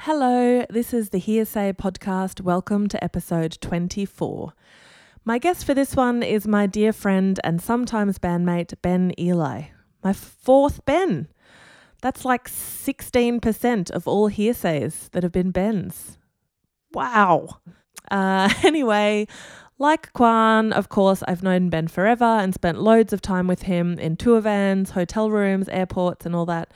Hello, this is the Hearsay podcast. Welcome to episode 24. My guest for this one is my dear friend and sometimes bandmate, Ben Ely. My fourth Ben. That's like 16% of all hearsays that have been Ben's. Wow. Uh, anyway, like Quan, of course, I've known Ben forever and spent loads of time with him in tour vans, hotel rooms, airports, and all that.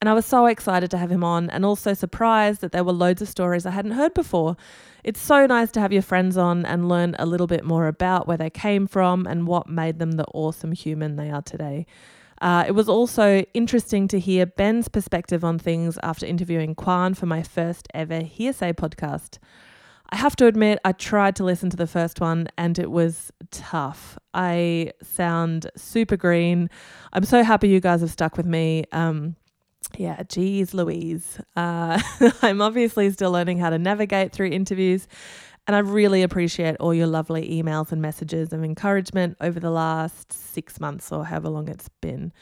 And I was so excited to have him on and also surprised that there were loads of stories I hadn't heard before. It's so nice to have your friends on and learn a little bit more about where they came from and what made them the awesome human they are today. Uh, it was also interesting to hear Ben's perspective on things after interviewing Quan for my first ever Hearsay podcast. I have to admit, I tried to listen to the first one and it was tough. I sound super green. I'm so happy you guys have stuck with me. Um, yeah, geez, Louise. Uh, I'm obviously still learning how to navigate through interviews, and I really appreciate all your lovely emails and messages of encouragement over the last six months or however long it's been.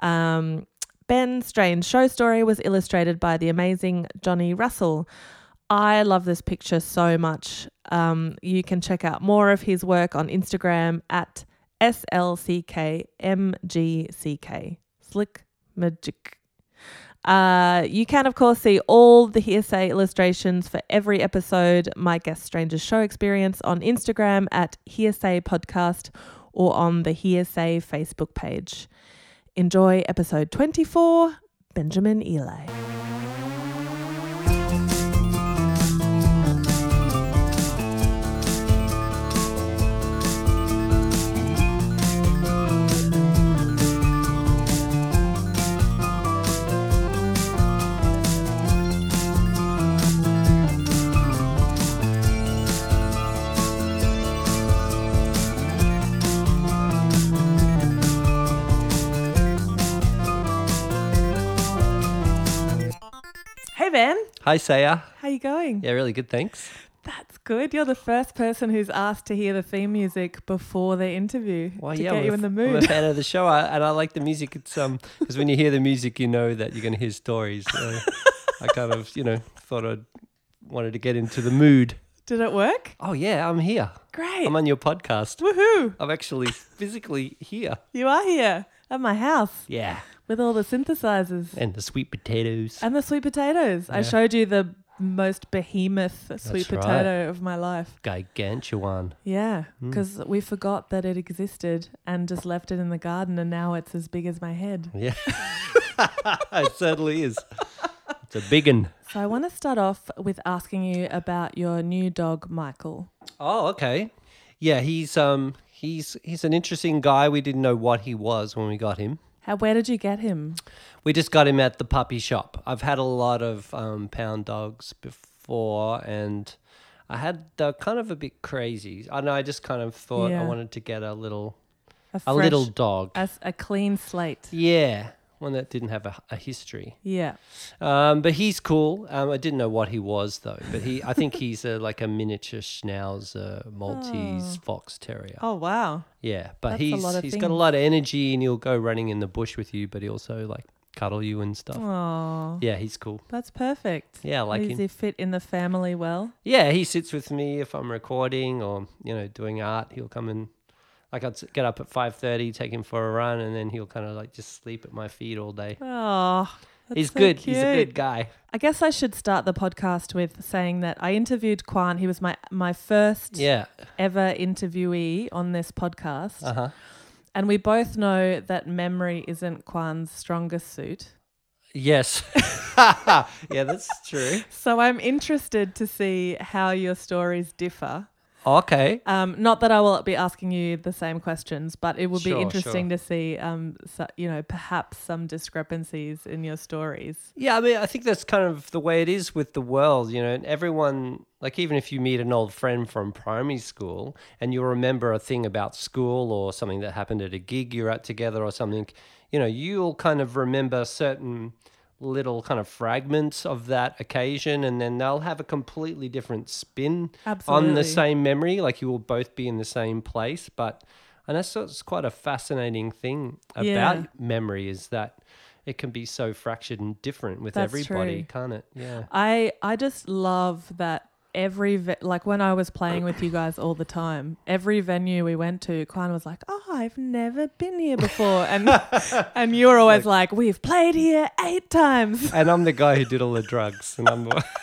Um, Ben Strange show story was illustrated by the amazing Johnny Russell. I love this picture so much. Um, you can check out more of his work on Instagram at SLCKMGCK. Slick Magic. Uh, you can, of course, see all the hearsay illustrations for every episode, My Guest Strangers Show Experience, on Instagram at Hearsay Podcast or on the Hearsay Facebook page. Enjoy episode 24 Benjamin Ely. Hey Ben, Hi, Saya. how you going? Yeah, really good, thanks. That's good. You're the first person who's asked to hear the theme music before the interview Well, to yeah, get you in the f- I'm a mood. fan of the show, I, and I like the music. It's um because when you hear the music, you know that you're going to hear stories. So I kind of, you know, thought I'd wanted to get into the mood. Did it work? Oh yeah, I'm here. Great. I'm on your podcast. Woohoo! I'm actually physically here. You are here at my house Yeah, with all the synthesizers and the sweet potatoes. and the sweet potatoes. I showed you the most behemoth sweet right. potato of my life. Gargantuan. Yeah, Mm. because we forgot that it existed and just left it in the garden, and now it's as big as my head. Yeah, it certainly is. It's a big one. So I want to start off with asking you about your new dog, Michael. Oh, okay. Yeah, he's um he's he's an interesting guy. We didn't know what he was when we got him. How? Where did you get him? We just got him at the puppy shop. I've had a lot of um, pound dogs before, and I had they're kind of a bit crazy. I know. I just kind of thought Yeah. I wanted to get a little A, a little fresh- dog. a clean slate. yeah, one that didn't have a, a history. Yeah. Um, but he's cool. Um, I didn't know what he was though. But he, I think he's a, like a miniature Schnauzer Maltese Oh. Fox Terrier. Oh wow. Yeah, but That's he's he's got a lot of energy and he'll go running in the bush with you. But he also like cuddle you and stuff. Oh, Yeah, he's cool. that's perfect. Yeah, I like Does him. he fit in the family well? Yeah, he sits with me if I'm recording or you know doing art. He'll come and like I'd get up at five thirty, take him for a run, and then he'll kind of like just sleep at my feet all day. Oh, he's so good. He's a good guy. I guess I should start the podcast with saying that I interviewed Quan. He was my my first Yeah. ever interviewee on this podcast, Uh huh. and we both know that memory isn't Quan's strongest suit. Yes. yeah, that's true. So I'm interested to see how your stories differ. Okay. Um, not that I will be asking you the same questions, but it would be Sure, interesting to see, um, so, you know, perhaps some discrepancies in your stories. Yeah, I mean, I think that's kind of the way it is with the world, you know. and Everyone, like, even if you meet an old friend from primary school and you remember a thing about school or something that happened at a gig you're at together or something, you know, you'll kind of remember certain little kind of fragments of that occasion and then they'll have a completely different spin on the same memory. Like, you will both be in the same place. But, and that's it's quite a fascinating thing about Yeah. memory is that it can be so fractured and different with That's everybody, true. can't it? Yeah. I I just love that every ve- like when I was playing with you guys all the time, every venue we went to, Quan was like, "Oh, I've never been here before," and and you were always like, "We've played here eight times." And I'm the guy who did all the drugs, and I'm. the-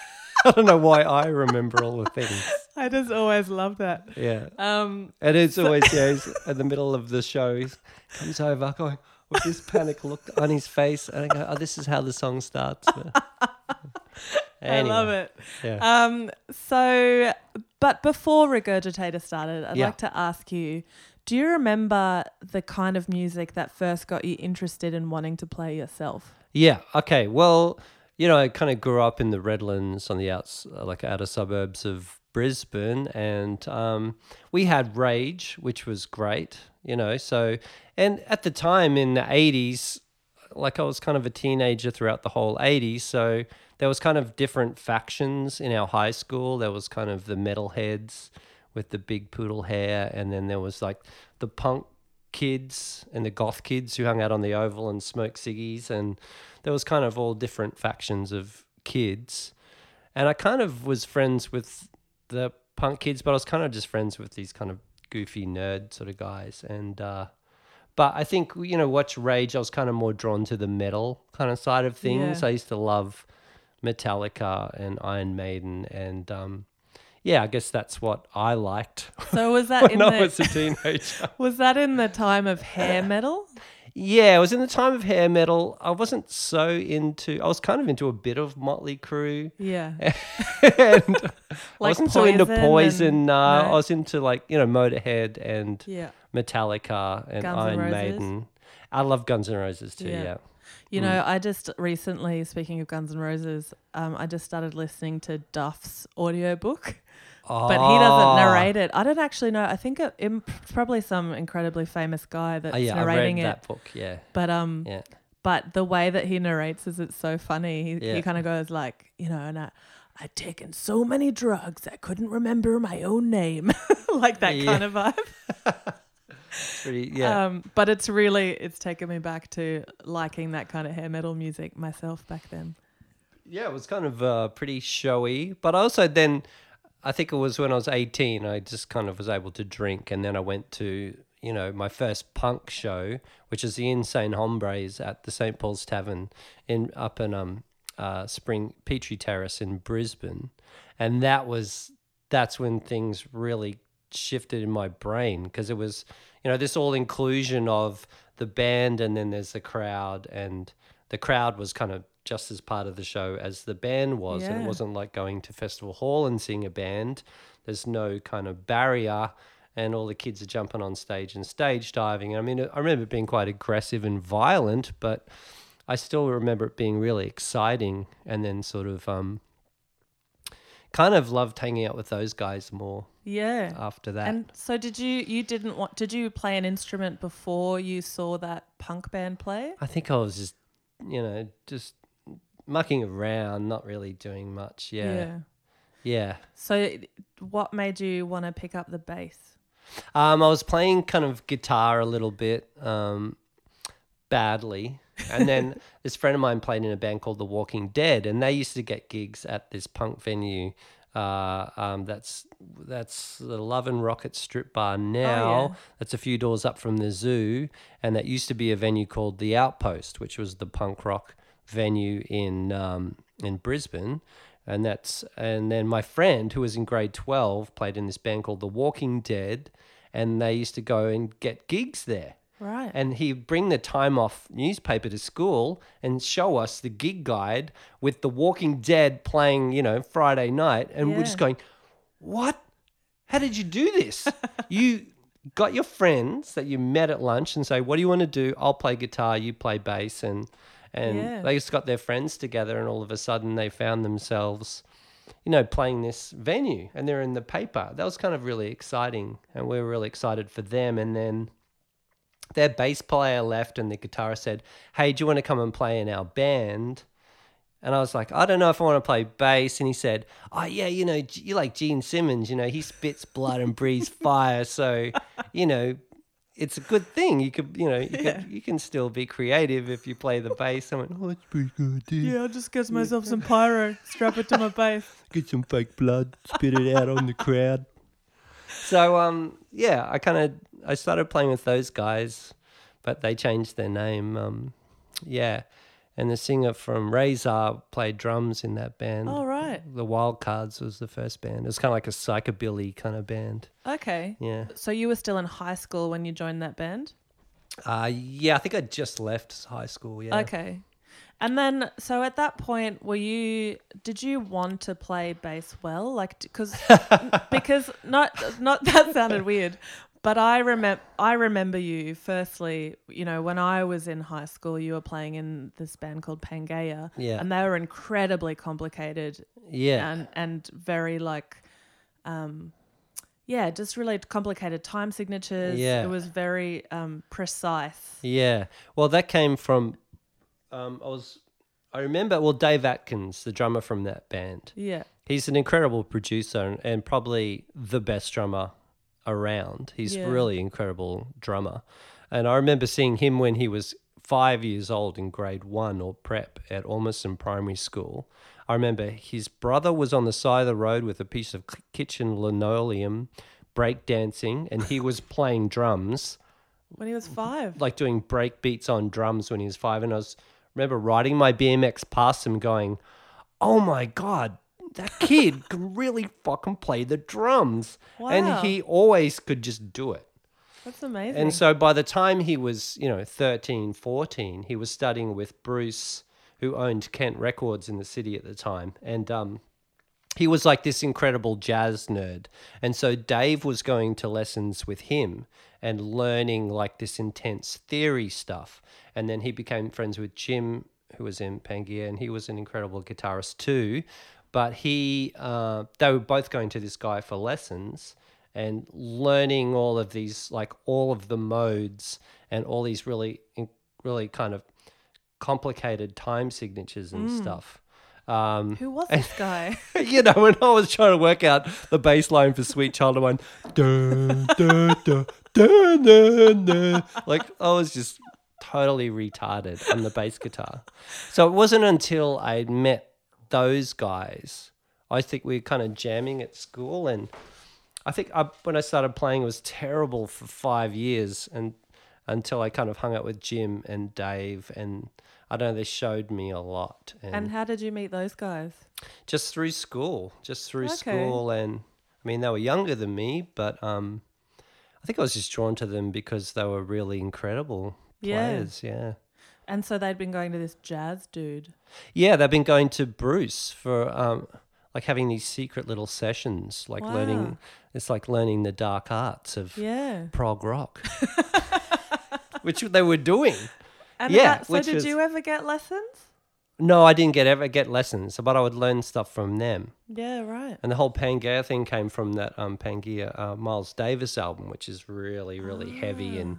I don't know why I remember all the things. I just always love that. Yeah. Um, And it's always, yeah, he's at the middle of the show, he comes over going, with this panic look on his face. And I go, oh, this is how the song starts. I love it. Yeah. Um, so, but before Regurgitator started, I'd Yeah. like to ask you. Do you remember the kind of music that first got you interested in wanting to play yourself? Yeah. Okay. Well, you know, I kind of grew up in the Redlands on the outs, like outer suburbs of Brisbane, and um, we had Rage, which was great. You know, so and at the time in the '80s, like I was kind of a teenager throughout the whole '80s, so there was kind of different factions in our high school. There was kind of the metalheads with the big poodle hair, and then there was like the punk kids and the goth kids who hung out on the oval and smoked ciggies and there was kind of all different factions of kids. And i kind of was friends with the punk kids but i was kind of just friends with these kind of goofy nerd sort of guys. And uh but i think you know watch rage i was kind of more drawn to the metal kind of side of things. Yeah. i used to love metallica and iron maiden and um yeah i guess that's what i liked So was that in when i the was a teenager was that in the time of hair metal? Yeah, it was in the time of hair metal. I wasn't so into. I was kind of into a bit of Motley Crue, Yeah, and I wasn't so into Poison and- No, no? I was into like you know Motorhead and yeah. Metallica and Guns Iron Roses? Maiden. I love Guns N' Roses too. Yeah. Yeah, You Mm. know, I just recently, speaking of Guns N' Roses, um, I just started listening to Duff's audiobook. But he Oh. doesn't narrate it. I don't actually know. I think it, it's probably some incredibly famous guy that's Oh, yeah, I narrating read it. that book. Yeah, But um, yeah. but the way that he narrates is it's so funny. He Yeah. he kind of goes like, you know, and I, I'd taken so many drugs I couldn't remember my own name, like that Yeah. kind of vibe. Pretty. Yeah. Um, but it's really it's taken me back to liking that kind of hair metal music myself back then. Yeah, it was kind of uh, pretty showy, but also then I think it was when I was 18, I just kind of was able to drink, and then I went to you know my first punk show, which is the Insane Hombres at the St Paul's Tavern in up in um uh, Spring Petrie Terrace in Brisbane, and that was that's when things really shifted in my brain because it was you know this all inclusion of the band and then there's the crowd and the crowd was kind of just as part of the show as the band was and it wasn't like going to festival hall and seeing a band there's no kind of barrier and all the kids are jumping on stage and stage diving i mean i remember it being quite aggressive and violent but i still remember it being really exciting and then sort of um kind of loved hanging out with those guys more Yeah. after that And so did you you didn't want did you play an instrument before you saw that punk band play? I think I was just, you know, just mucking around, not really doing much. Yeah. Yeah. So what made you want to pick up the bass? Um, I was playing kind of guitar a little bit, um, badly. And then this friend of mine played in a band called The Walking Dead, and they used to get gigs at this punk venue. Uh, um, that's that's the Love and Rocket Strip Bar now. yeah. That's a few doors up from the zoo, and that used to be a venue called the Outpost, which was the punk rock venue in um, in Brisbane. And that's and then my friend who was in grade twelve played in this band called The Walking Dead, and they used to go and get gigs there. Right. And he'd bring the time off newspaper to school and show us the gig guide with The Walking Dead playing, you know, Friday night. And we're just going, What? How did you do this? you got your friends that you met at lunch and say, What do you want to do? I'll play guitar, you play bass. And, and Yeah. they just got their friends together, and all of a sudden they found themselves, you know, playing this venue and they're in the paper. That was kind of really exciting. And we were really excited for them. And then their bass player left and the guitarist said, Hey, do you want to come and play in our band? And I was like, I don't know if I want to play bass. And he said, Oh, yeah, you know, you like Gene Simmons, you know, he spits blood and breathes fire. So, you know, it's a good thing. You could, you know, you, Yeah. could, you can still be creative if you play the bass. I went, oh, it's pretty good. Dude. I'll just get myself some pyro, strap it to my bass. Get some fake blood, spit it out on the crowd. So, um, yeah, I kind of I started playing with those guys, but they changed their name. Um, yeah, and the singer from Razor played drums in that band. All right. The Wildcards was the first band. It was kind of like a psychobilly kind of band. Okay. Yeah. So you were still in high school when you joined that band? Uh, yeah, I think I just left high school. Yeah. Okay. And then, so at that point, were you? Did you want to play bass well? Like, because because not not that sounded weird, but I remember I remember you. Firstly, you know, when I was in high school, you were playing in this band called Pangaea, Yeah. and they were incredibly complicated Yeah. and and very like, um, yeah, just really complicated time signatures. Yeah. it was very um precise. Yeah. Well, that came from. Um, I was. I remember. Well, Dave Atkins, the drummer from that band. Yeah. He's an incredible producer and, and probably the best drummer around. He's Yeah. really incredible drummer. And I remember seeing him when he was five years old in grade one or prep at Ormiston Primary School. I remember his brother was on the side of the road with a piece of kitchen linoleum breakdancing and he was playing drums When he was five. like doing break beats on drums when he was five, and I was remember riding my BMX past him, going, "Oh my god, that kid could really fucking play the drums," Wow. and he always could just do it. That's amazing. And so by the time he was, you know, 13, 14, he was studying with Bruce, who owned Kent Records in the city at the time. And um, he was like this incredible jazz nerd. And so Dave was going to lessons with him and learning like this intense theory stuff. And then he became friends with Jim, who was in Pangaea, and he was an incredible guitarist too. But he, uh, they were both going to this guy for lessons and learning all of these, like all of the modes and all these really, really kind of complicated time signatures and stuff. Um, Who was this guy? you know, when I was trying to work out the bass line for Sweet Child, of Mine, dun, dun, dun, dun, dun, dun. like I was just totally retarded on the bass guitar. So it wasn't until I met those guys, I think we were kind of jamming at school. And I think I, when I started playing, it was terrible for five years and until I kind of hung out with Jim and Dave. And I don't know, they showed me a lot. and how did you meet those guys? just through school, just through Okay. school, and I mean they were younger than me, but um, I think I was just drawn to them because they were really incredible Yeah. players. Yeah, And so they'd been going to this jazz dude. Yeah, they've been going to Bruce for um, like having these secret little sessions, like Wow. learning. It's like learning the dark arts of Yeah. prog rock, which they were doing. And Yeah, that- so which did you ever get lessons? No, I didn't get ever get lessons, but I would learn stuff from them. Yeah, right. And the whole Pangaea thing came from that um, Pangaea uh, Miles Davis album, which is really, really heavy and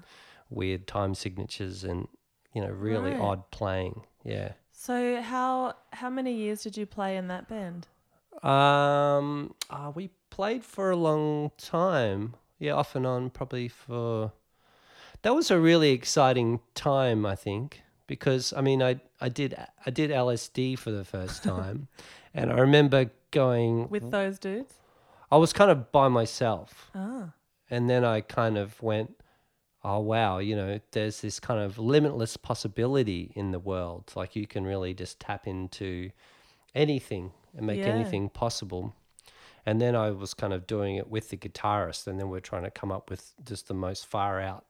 weird time signatures and, you know, really Right. odd playing. Yeah. So how how many years did you play in that band? Um, uh, we played for a long time. Yeah, off and on, probably for. That was a really exciting time, I think, because I mean, I I did I did LSD for the first time, and I remember going. With those dudes? I was kind of by myself. Ah. and then I kind of went, oh wow, you know, there's this kind of limitless possibility in the world. Like you can really just tap into anything and make Yeah. anything possible. And then I was kind of doing it with the guitarist, and then we're trying to come up with just the most far out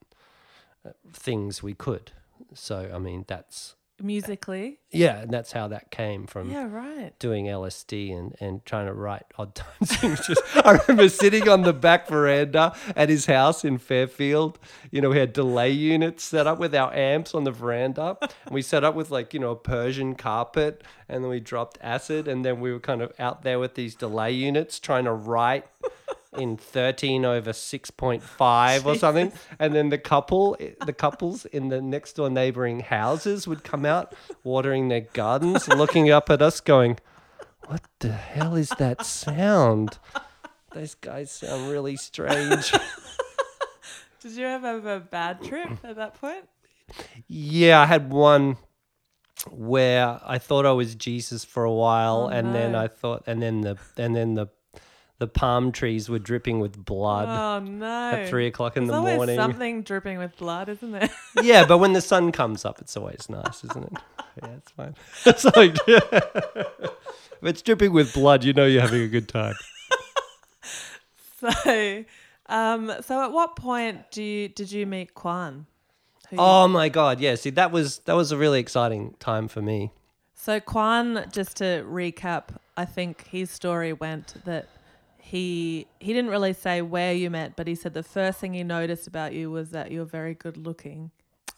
uh, things we could. So I mean, that's Musically? yeah, and that's how that came from Yeah, right. doing LSD and, and trying to write odd time signatures. I remember sitting on the back veranda at his house in Fairfield. You know, we had delay units set up with our amps on the veranda. And we set up with like, you know, a Persian carpet and then we dropped acid and then we were kind of out there with these delay units trying to write in 13 over 6.5 or something and then the couple the couples in the next door neighboring houses would come out watering their gardens looking up at us going what the hell is that sound those guys sound really strange Did you ever have a bad trip at that point? Yeah, I had one where I thought I was Jesus for a while, Oh, and then. I thought, and then the and then the the palm trees were dripping with blood Oh no! at three o'clock in There's the always morning. something dripping with blood, isn't there? yeah, but when the sun comes up, it's always nice, isn't it? Yeah, it's fine. It's like if it's dripping with blood, you know you're having a good time. so, um, so at what point do you did you meet Quan? Who you- Oh my god, yeah. See, that was that was a really exciting time for me. So Quan, just to recap, I think his story went that he he didn't really say where you met, but he said the first thing he noticed about you was that you're very good looking.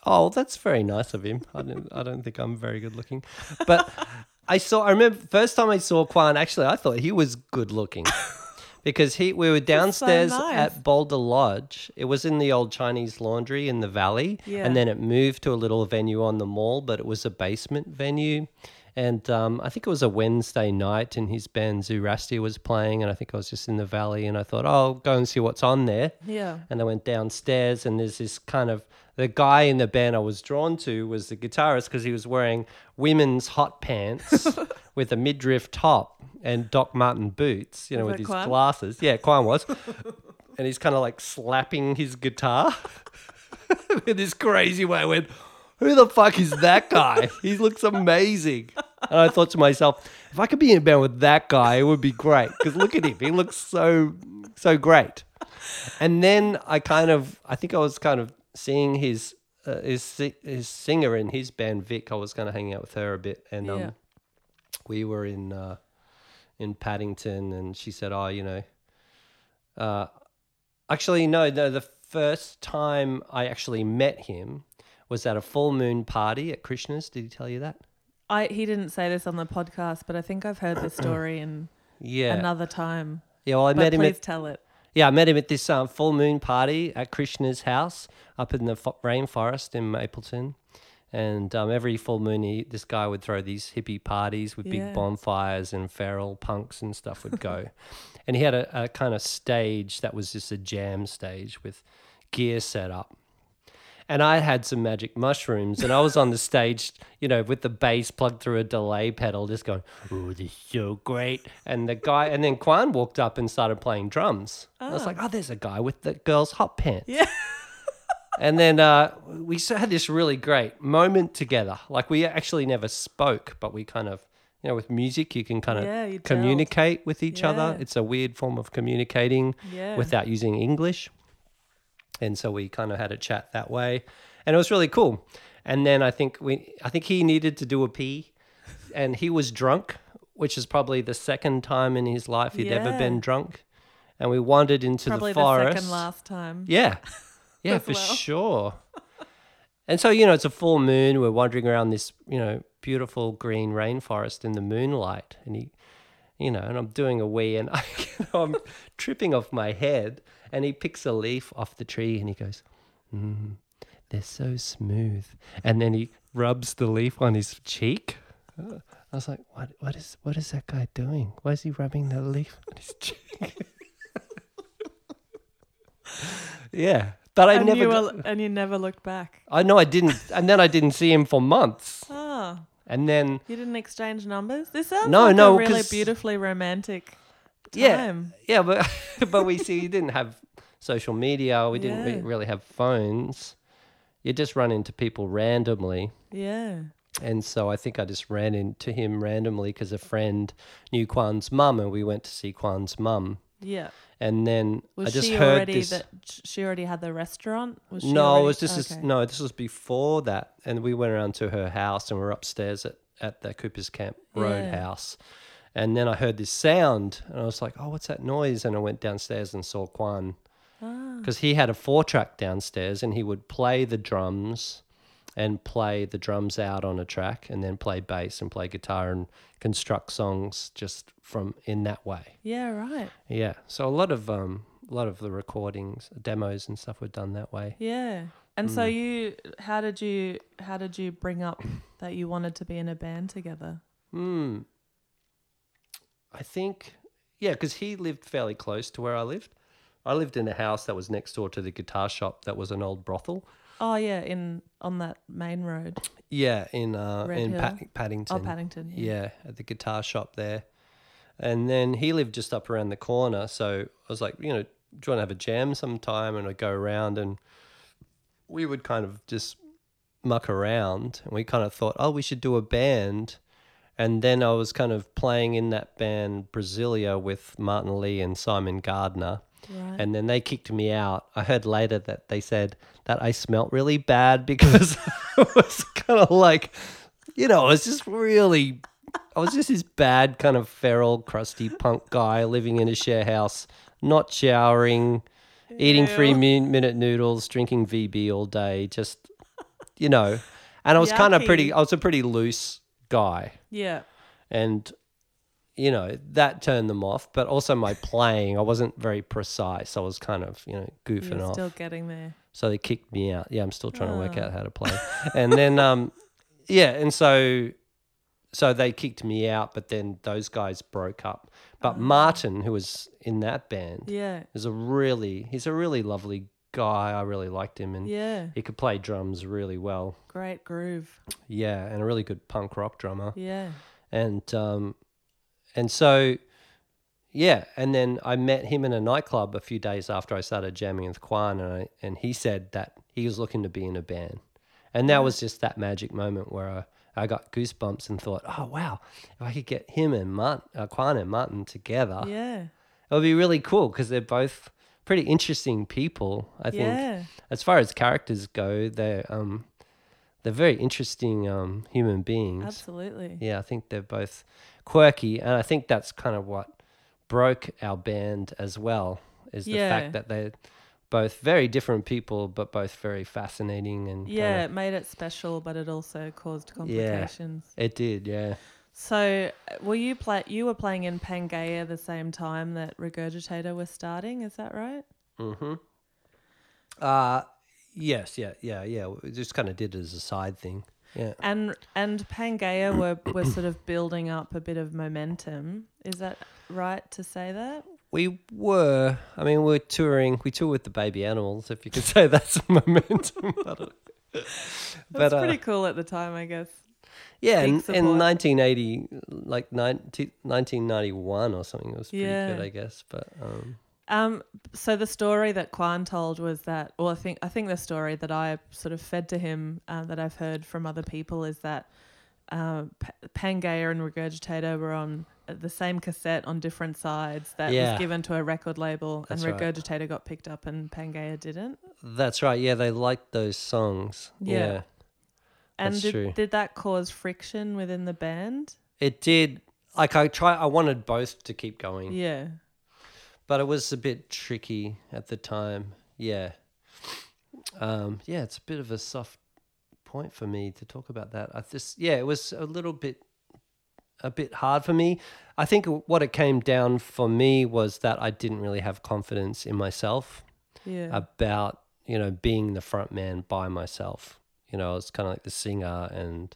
Oh, that's very nice of him. I don't, I don't think I'm very good looking, but I saw. I remember first time I saw Quan. Actually, I thought he was good looking because he. We were downstairs nice. at Boulder Lodge. It was in the old Chinese Laundry in the valley, Yeah. and then it moved to a little venue on the mall, but it was a basement venue. And um, I think it was a Wednesday night, and his band Zurasti was playing, and I think I was just in the valley, and I thought, oh, I'll go and see what's on there Yeah. and I went downstairs and there's this kind of the guy in the band I was drawn to was the guitarist because he was wearing women's hot pants with a midriff top and Doc Marten boots, you know, with his glasses. Yeah, Quan was. and he's kind of like slapping his guitar in this crazy way. I went, who the fuck is that guy? he looks amazing. And I thought to myself, if I could be in a band with that guy, it would be great. Because look at him. He looks so, so great. And then I kind of, I think I was kind of seeing his, uh, his, his singer in his band, Vic. I was kind of hanging out with her a bit. And um, Yeah. we were in, uh, in Paddington and she said, oh, you know, uh, actually, no, no, the first time I actually met him was at a full moon party at Krishna's. Did he tell you that? I he didn't say this on the podcast, but I think I've heard the story in Yeah. another time. yeah, well, I But met him please at tell it. Yeah, I met him at this um, full moon party at Krishna's house up in the fo- rainforest in Mapleton. And um, every full moon, he, this guy would throw these hippie parties with Yeah. big bonfires and feral punks and stuff would go. and he had a, a kind of stage that was just a jam stage with gear set up. And I had some magic mushrooms, and I was on the stage, you know, with the bass plugged through a delay pedal, just going, "Oh, this is so great!" And the guy, and then Quan walked up and started playing drums. I was like, "Oh, there's a guy with the girl's hot pants." Yeah. And then uh, we had this really great moment together. Like we actually never spoke, but we kind of, you know, with music, you can kind of Yeah, communicate with each other. It's a weird form of communicating Yeah. without using English. And so we kind of had a chat that way, and it was really cool. And then I think we, I think he needed to do a pee, and he was drunk, which is probably the second time in his life he'd ever been drunk. And we wandered into Probably the the, forest. second last time. Yeah. Yeah, for well. sure. And so, you know, it's a full moon. We're wandering around this, you know, beautiful green rainforest in the moonlight. And he, you know, and I'm doing a wee and I, you know, I'm tripping off my head. And he picks a leaf off the tree and he goes, mm, they're so smooth. And then he rubs the leaf on his cheek. I was like, what, what, is, what is that guy doing? Why is he rubbing the leaf on his cheek? yeah. But I and, never. you were, and you never looked back. I know I didn't, and then I didn't see him for months, Oh, and then you didn't exchange numbers? This sounds No, like no, a really beautifully romantic yeah, time. yeah, but but we see you didn't have social media, we didn't Yeah. really have phones. You just run into people randomly, Yeah. and so I think I just ran into him randomly because a friend knew Quan's mum, and we went to see Quan's mum, Yeah. and then Was I just she heard already this. that she already had the restaurant? Was she no, already- it was just this, okay. no. This was before that, and we went around to her house, and we are upstairs at at the Cooper's Camp Road Yeah. house, and then I heard this sound, and I was like, "Oh, what's that noise?" And I went downstairs and saw Quan Ah. because he had a four track downstairs, and he would play the drums and play the drums out on a track, and then play bass and play guitar and construct songs just from in that way. Yeah, right. Yeah, so a lot of um, a lot of the recordings, demos, and stuff were done that way. Yeah. And so Mm. you how did you how did you bring up that you wanted to be in a band together? Hmm. I think, yeah, because he lived fairly close to where I lived. I lived in a house that was next door to the guitar shop that was an old brothel. Oh yeah, in on that main road. Yeah, in uh, Red in Hill? Pat- Paddington. Oh, Paddington. Yeah. Yeah, at the guitar shop there. And then he lived just up around the corner. So I was like, you know, do you want to have a jam sometime? And I'd go around and we would kind of just muck around. And we kind of thought, oh, we should do a band. And then I was kind of playing in that band Brasilia with Martin Lee and Simon Gardner. Right. And then they kicked me out. I heard later that they said that I smelt really bad because I was kind of like, you know, I was just really, I was just this bad kind of feral, crusty punk guy living in a share house, not showering, eating three Ew. min- minute noodles, drinking VB all day, just, you know. And I was kind of pretty, I was a pretty loose guy yeah. and you know that turned them off but also my playing i wasn't very precise i was kind of you know goofing You're off still getting there. so they kicked me out yeah i'm still trying to work Oh. out how to play and then um yeah and so so they kicked me out but then those guys broke up but martin who was in that band Yeah. is a really he's a really lovely guy i really liked him and Yeah. he could play drums really well Great groove. yeah and a really good punk rock drummer Yeah. and um, and so yeah, and then I met him in a nightclub a few days after I started jamming with Quan, and I, and he said that he was looking to be in a band, and that was just that magic moment where I, I got goosebumps and thought, oh wow, if I could get him and Martin, uh, Quan and Martin together, Yeah. it would be really cool because they're both pretty interesting people. I think Yeah. as far as characters go, they're um, they're very interesting um, human beings. Absolutely. Yeah, I think they're both quirky, and I think that's kind of what broke our band as well. Is the Yeah. fact that they're both very different people, but both very fascinating and Yeah, it made it special, but it also caused complications. it did. Yeah, So, uh, were you play? You were playing in Pangaea the same time that Regurgitator was starting. Is that right? mm-hmm. Uh yes, yeah, yeah, yeah. We just kind of did it as a side thing. Yeah, And and Pangaea were were sort of building up a bit of momentum. Is that right to say that? we were. I mean, we're touring. We tour with the baby animals, if you could say that's momentum. I don't- That's uh, pretty cool at the time, I guess. Yeah, in, in 1980, like 19, 1991 or something, it was pretty Yeah. good, I guess. But um, Um, so the story that Quan told was that, well, I think I think the story that I sort of fed to him uh, that I've heard from other people is that uh, P- Pangaea and Regurgitator were on the same cassette on different sides that Yeah. was given to a record label, That's and right. Regurgitator got picked up and Pangaea didn't. that's right. Yeah, they liked those songs. Yeah. Yeah, And That's did, true. did that cause friction within the band? it did. Like I try, I wanted both to keep going, Yeah. But it was a bit tricky at the time. Yeah, um, yeah, it's a bit of a soft point for me to talk about that. I just, yeah, it was a little bit a bit hard for me. I think what it came down for me was that I didn't really have confidence in myself Yeah. about, you know, being the front man by myself. You know, I was kind of like the singer and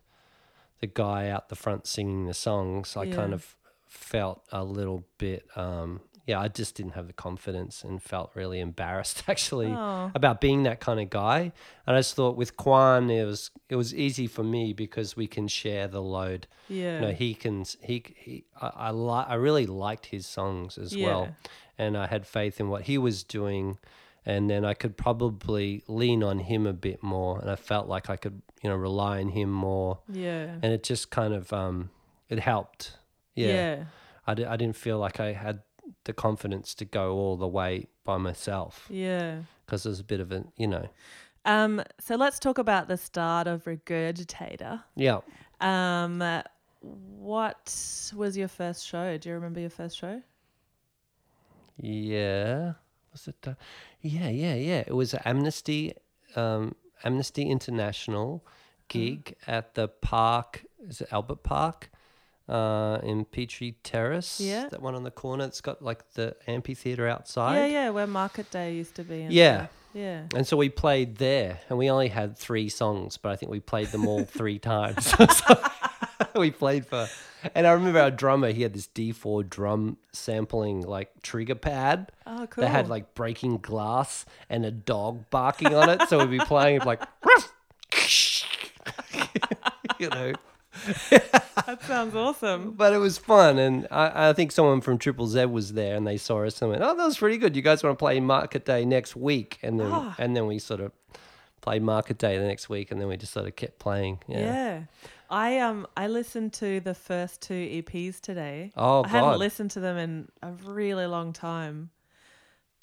the guy out the front singing the songs. I kind of felt a little bit, um, yeah, I just didn't have the confidence and felt really embarrassed actually Oh. about being that kind of guy. And I just thought with Quan, it was it was easy for me because we can share the load. yeah. You know, he can he he I I, li- I really liked his songs as Yeah. well, and I had faith in what he was doing, and then I could probably lean on him a bit more, and I felt like I could you know rely on him more, yeah. and it just kind of um it helped. Yeah, yeah. I, di- I didn't feel like I had the confidence to go all the way by myself Yeah. because there's a bit of a you know Um, so let's talk about the start of Regurgitator. yeah Um, what was your first show? Do you remember your first show? Yeah. Was it? Uh, yeah, yeah, yeah. It was Amnesty, um, Amnesty International gig at the park. Is it Albert Park? Uh, in Petrie Terrace. Yeah. That one on the corner. It's got like the amphitheater outside. Yeah, yeah, where Market Day used to be. And Yeah. Yeah. And so we played there, and we only had three songs, but I think we played them all three times. So we played for And I remember our drummer, he had this D4 drum sampling like trigger pad Oh, cool. that had like breaking glass and a dog barking on it. So we'd be playing like, you know. That sounds awesome. But it was fun, and I, I think someone from Triple Z was there, and they saw us and went, "Oh, that was pretty good. You guys want to play Market Day next week?" And then, Ah. and then we sort of played Market Day the next week, and then we just sort of kept playing. Yeah. Yeah. I um I listened to the first two EPs today. Oh I hadn't listened to them in a really long time.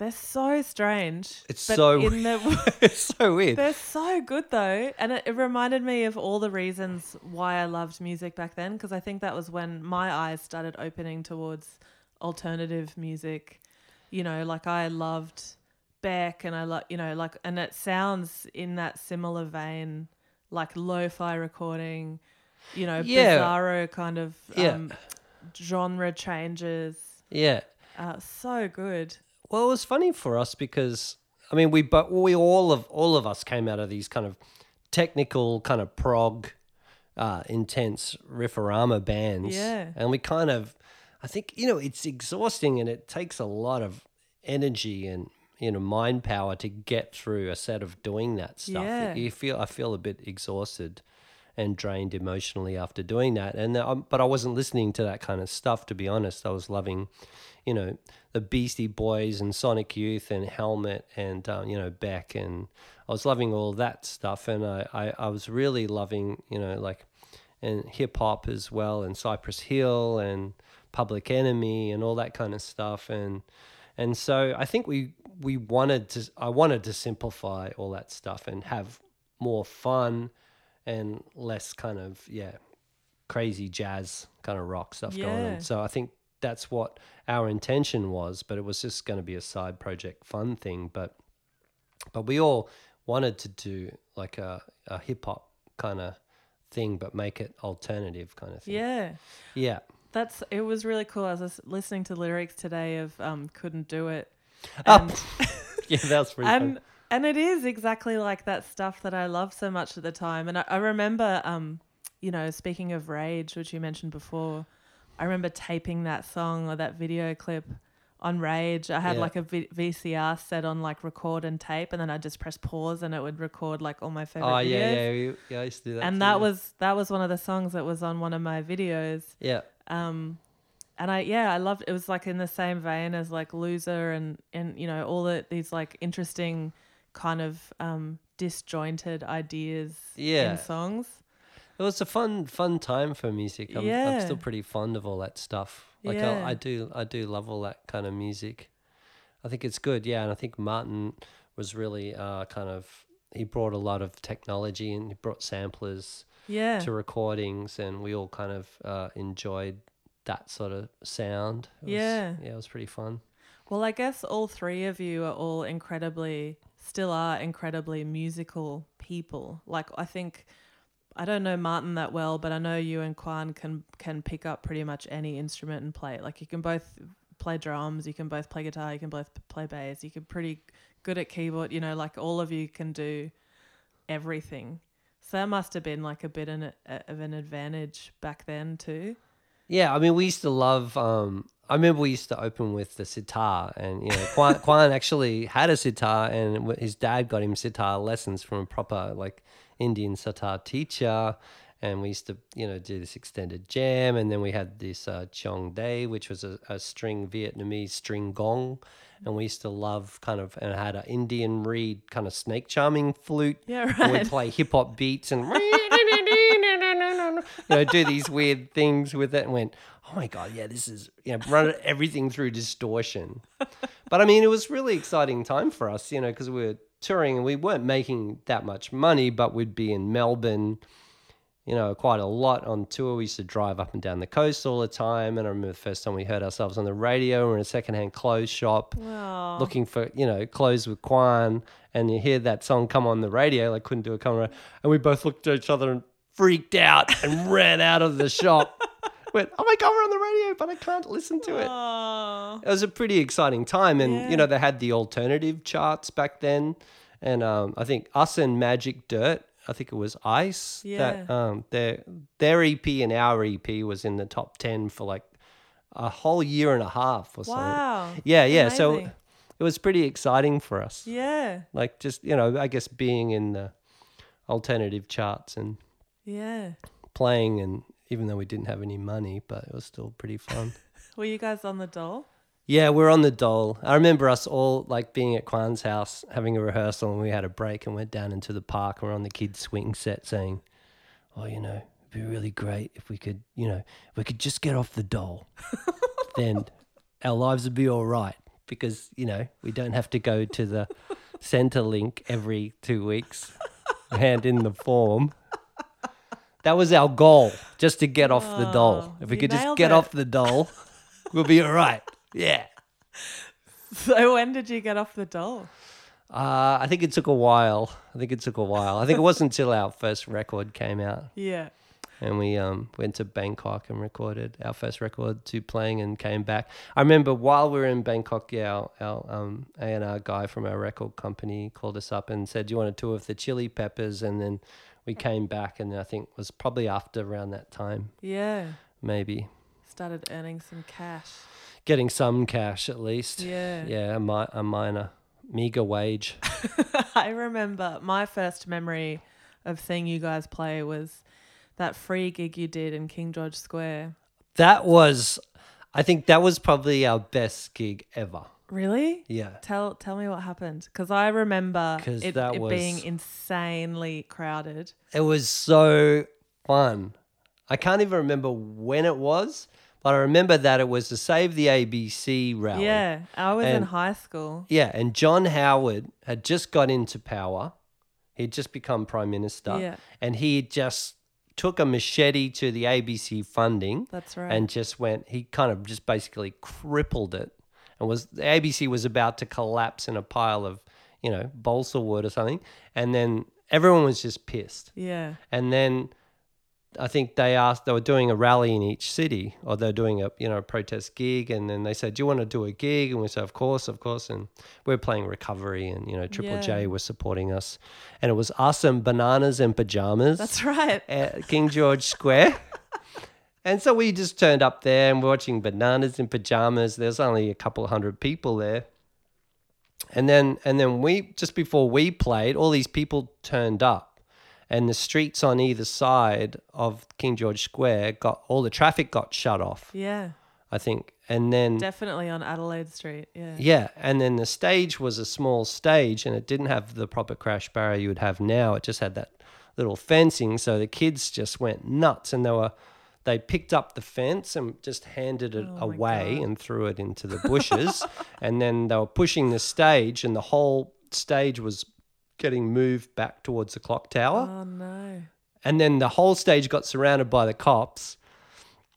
They're so strange. It's but so in the it's so weird. They're so good though, and it, it reminded me of all the reasons why I loved music back then. Because I think that was when my eyes started opening towards alternative music. You know, like I loved Beck, and I like you know, like, and it sounds in that similar vein, like lo-fi recording. You know, Yeah. bizarro kind of Yeah. um, genre changes. Yeah. Uh, so good. Well, it was funny for us because I mean, we but we all of all of us came out of these kind of technical kind of prog, uh, intense riffarama bands. Yeah. and we kind of, I think you know, it's exhausting and it takes a lot of energy and you know mind power to get through a set of doing that stuff. Yeah. You feel I feel a bit exhausted and drained emotionally after doing that. And um, but I wasn't listening to that kind of stuff to be honest. I was loving, you know, the Beastie Boys and Sonic Youth and Helmet and uh, you know Beck and I was loving all that stuff. And I I, I was really loving you know like and hip hop as well and Cypress Hill and Public Enemy and all that kind of stuff and and so I think we we wanted to I wanted to simplify all that stuff and have more fun and less kind of yeah crazy jazz kind of rock stuff going on. So I think that's what our intention was, but it was just going to be a side project fun thing. But but we all wanted to do like a, a hip hop kind of thing, but make it alternative kind of thing. Yeah. Yeah. That's it was really cool. I was listening to lyrics today of um couldn't do it. Oh, And, Yeah, that's pretty and fun. And it is exactly like that stuff that I loved so much at the time. And I, I remember um, you know, speaking of rage, which you mentioned before, I remember taping that song or that video clip on Rage. I had Yeah. like a v- VCR set on like record and tape, and then I just press pause and it would record like all my favorite Oh videos. yeah, yeah, yeah, yeah. I used to do that. and too, that yeah. was that was one of the songs that was on one of my videos. yeah, Um, and I yeah I loved it was like in the same vein as like loser and and you know all the these like interesting kind of um disjointed ideas Yeah. in songs. it was a fun, fun time for music. I'm, I'm still pretty fond of all that stuff. Like Yeah. I, I do, I do love all that kind of music. I think it's good, yeah. And I think Martin was really uh, kind of he brought a lot of technology and he brought samplers Yeah. to recordings, and we all kind of uh, enjoyed that sort of sound. It was- Yeah. yeah, it was pretty fun. Well, I guess all three of you are all incredibly, still are incredibly musical people. Like I think, I don't know Martin that well, but I know you and Quan can can pick up pretty much any instrument and play. it. Like you can both play drums, you can both play guitar, you can both play bass. You can pretty good at keyboard. You know, like all of you can do everything. So that must have been like a bit an, of an advantage back then too. Yeah, I mean, we used to love. Um, I remember we used to open with the sitar, and you know, Quan, Quan actually had a sitar, and his dad got him sitar lessons from a proper like Indian sitar teacher. And we used to, you know, do this extended jam, and then we had this uh, Chong Day, which was a, a string Vietnamese string gong, and we used to love kind of, and had an Indian reed kind of snake charming flute, Yeah, and we'd play hip hop beats and you know do these weird things with it and went oh my god yeah this is you know run everything through distortion but i mean it was really exciting time for us you know because we were touring and we weren't making that much money but we'd be in melbourne you know quite a lot on tour we used to drive up and down the coast all the time and i remember the first time we heard ourselves on the radio we we're in a secondhand clothes shop Wow. looking for you know clothes with Quan, and you hear that song come on the radio, like couldn't do a camera. and we both looked at each other and freaked out and ran out of the shop. Went, oh my god, we're on the radio, but I can't listen to it. Oh. It was a pretty exciting time, and Yeah. you know they had the alternative charts back then, and um, I think us and Magic Dirt I think it was Ice. That um, their their EP and our EP was in the top ten for like a whole year and a half or something. Wow. Yeah, yeah. So it was pretty exciting for us. Yeah. Like just you know, I guess being in the alternative charts and Yeah. playing, and even though we didn't have any money, but it was still pretty fun. Were you guys on the doll? Yeah, we're on the dole. I remember us all like being at Quan's house having a rehearsal and we had a break and went down into the park and we're on the kids' swing set saying, Oh, you know, it'd be really great if we could, you know, if we could just get off the dole. then our lives would be all right because, you know, we don't have to go to the Centrelink every two weeks, hand in the form. That was our goal, just to get off the dole. Oh, If we you could just nailed get it. off the dole, we'll be all right. Yeah. So when did you get off the doll? Uh, I think it took a while. I think it took a while. I think it wasn't until our first record came out Yeah. and we um, went to Bangkok and recorded our first record, Tu-Plang, and came back. I remember while we were in Bangkok, yeah, our, our um, A&R guy from our record company called us up and said, Do you want a tour of the Chili Peppers? And then we came back, and I think it was probably after around that time, Yeah. maybe Started earning some cash. getting some cash at least. Yeah. Yeah, a, mi- a minor, meager wage. I remember my first memory of seeing you guys play was that free gig you did in King George Square. That was, I think that was probably our best gig ever. Really? Yeah. Tell tell me what happened because I remember 'Cause it, that it being insanely crowded. It was so fun. I can't even remember when it was, but I remember that it was the Save the ABC rally. Yeah, I was in And- high school. Yeah, and John Howard had just got into power. He'd just become prime minister. Yeah. And he just took a machete to the ABC funding. That's right. and just went he kind of just basically crippled it and was the ABC was about to collapse in a pile of you know balsa wood or something. And then everyone was just pissed. Yeah, and then I think they asked they were doing a rally in each city or they're doing a you know a protest gig. And then they said do you want to do a gig? And we said of course of course. And we're playing recovery and you know Triple Yeah. J was supporting us. And it was us and bananas and pajamas. That's right. at King George Square. and so we just turned up there and we're watching bananas in pajamas. There's only a couple hundred people there. And then and then we just before we played, all these people turned up. And the streets on either side of King George Square got all the traffic got shut off, Yeah, I think. And then definitely on Adelaide Street. Yeah, yeah, and then the stage was a small stage and it didn't have the proper crash barrier you would have now. It just had that little fencing, so the kids just went nuts and they were they picked up the fence and just handed it Oh away and threw it into the bushes. And then they were pushing the stage and the whole stage was getting moved back towards the clock tower. Oh no. and then the whole stage got surrounded by the cops.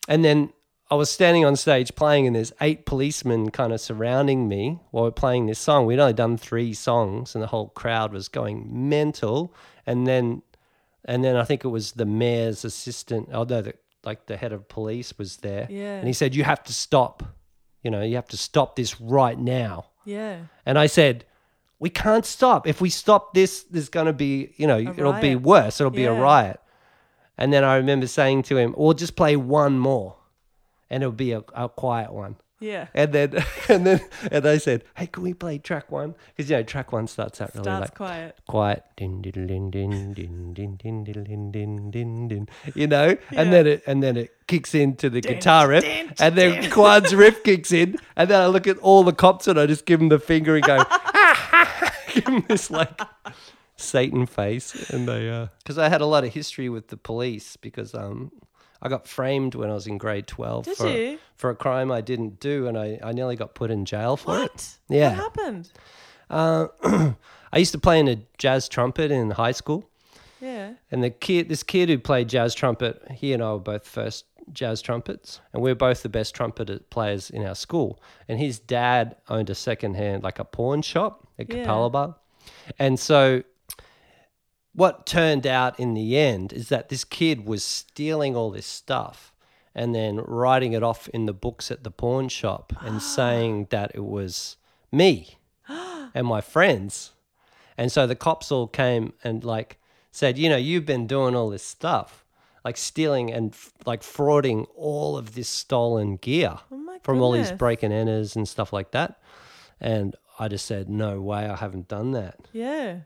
And then i was standing on stage playing and there's eight policemen kind of surrounding me while we're playing this song. We'd only done three songs and the whole crowd was going mental. And then and then i think it was the mayor's assistant although the, like the head of police was there Yeah. and he said you have to stop you know you have to stop this right now Yeah. and I said, we can't stop. If we stop this, there's going to be, you know, it'll be worse. It'll be a riot. And then I remember saying to him, we'll just play one more and it'll be a, a quiet one. Yeah. And then, and then, and they said, hey, can we play track one? Because, you know, track one starts out really Starts like quiet. quiet, din, din, din, din, din, din, din, din, din, din, din, din, you know, Yeah. and then it and then it kicks into the Din, guitar riff, din, and then din. Quad's riff kicks in, and then I look at all the cops and I just give them the finger and go, give them this like Satan face, and they because I had a lot of history with the police because um I got framed when I was in grade twelve Did for you? for a crime I didn't do, and I I nearly got put in jail for it. What? Yeah. What happened? Uh, I used to play in a jazz trumpet in high school, Yeah. and the kid, this kid who played jazz trumpet, he and I were both first jazz trumpets, and we are both the best trumpet players in our school. And his dad owned a secondhand, like a pawn shop at Yeah. Capalaba, and so. What turned out in the end is that this kid was stealing all this stuff and then writing it off in the books at the pawn shop and saying that it was me and my friends. And so the cops all came and like said, you know, you've been doing all this stuff, like stealing and f- like frauding all of this stolen gear Oh from all these break and enters and stuff like that. And I just said, no way, I haven't done that. Yeah.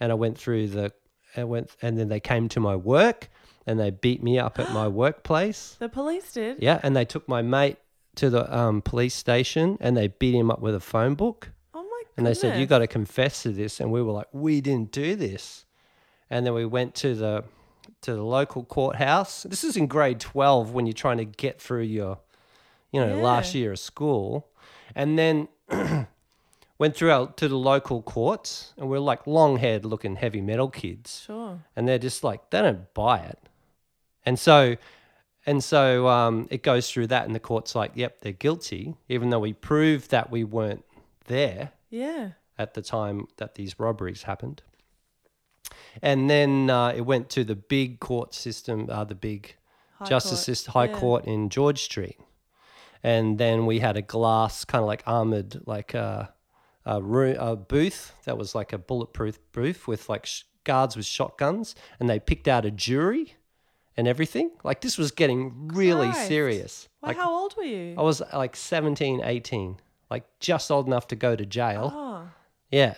And I went through the, I went, and then they came to my work and they beat me up at my workplace. The police did. Yeah, and they took my mate to the um, police station and they beat him up with a phone book. Oh my god. And they said, You goodness. got to confess to this. And we were like, We didn't do this. And then we went to the to the local courthouse. This is in grade 12 when you're trying to get through your, you know, last year of school. And then went through out to the local courts and we're like long haired looking heavy metal kids Sure. and they're just like they don't buy it and so and so um, it goes through that and the court's like yep they're guilty even though we proved that we weren't there Yeah. at the time that these robberies happened and then uh, it went to the big court system uh, the big High justice court. system high Yeah. court in george street and then we had a glass kind of like armored like a, a, room, a booth that was like a bulletproof booth with like sh- guards with shotguns and they picked out a jury and everything like this was getting really Christ. serious Well, like how old were you? i was like 17 18 like just old enough to go to jail Oh. yeah.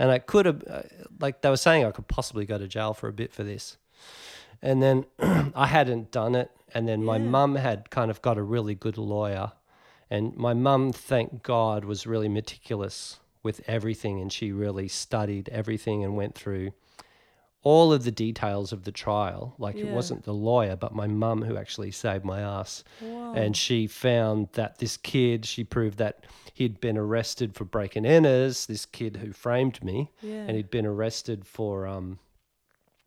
And I could have, uh, like, they were saying I could possibly go to jail for a bit for this. And then I hadn't done it. And then my Yeah. mum had kind of got a really good lawyer. And my mum, thank God, was really meticulous with everything. And she really studied everything and went through all of the details of the trial. Like, it wasn't the lawyer, but my mum who actually saved my ass Whoa. and she found that this kid she proved that he'd been arrested for breaking enters this kid who framed me yeah. and he'd been arrested for um,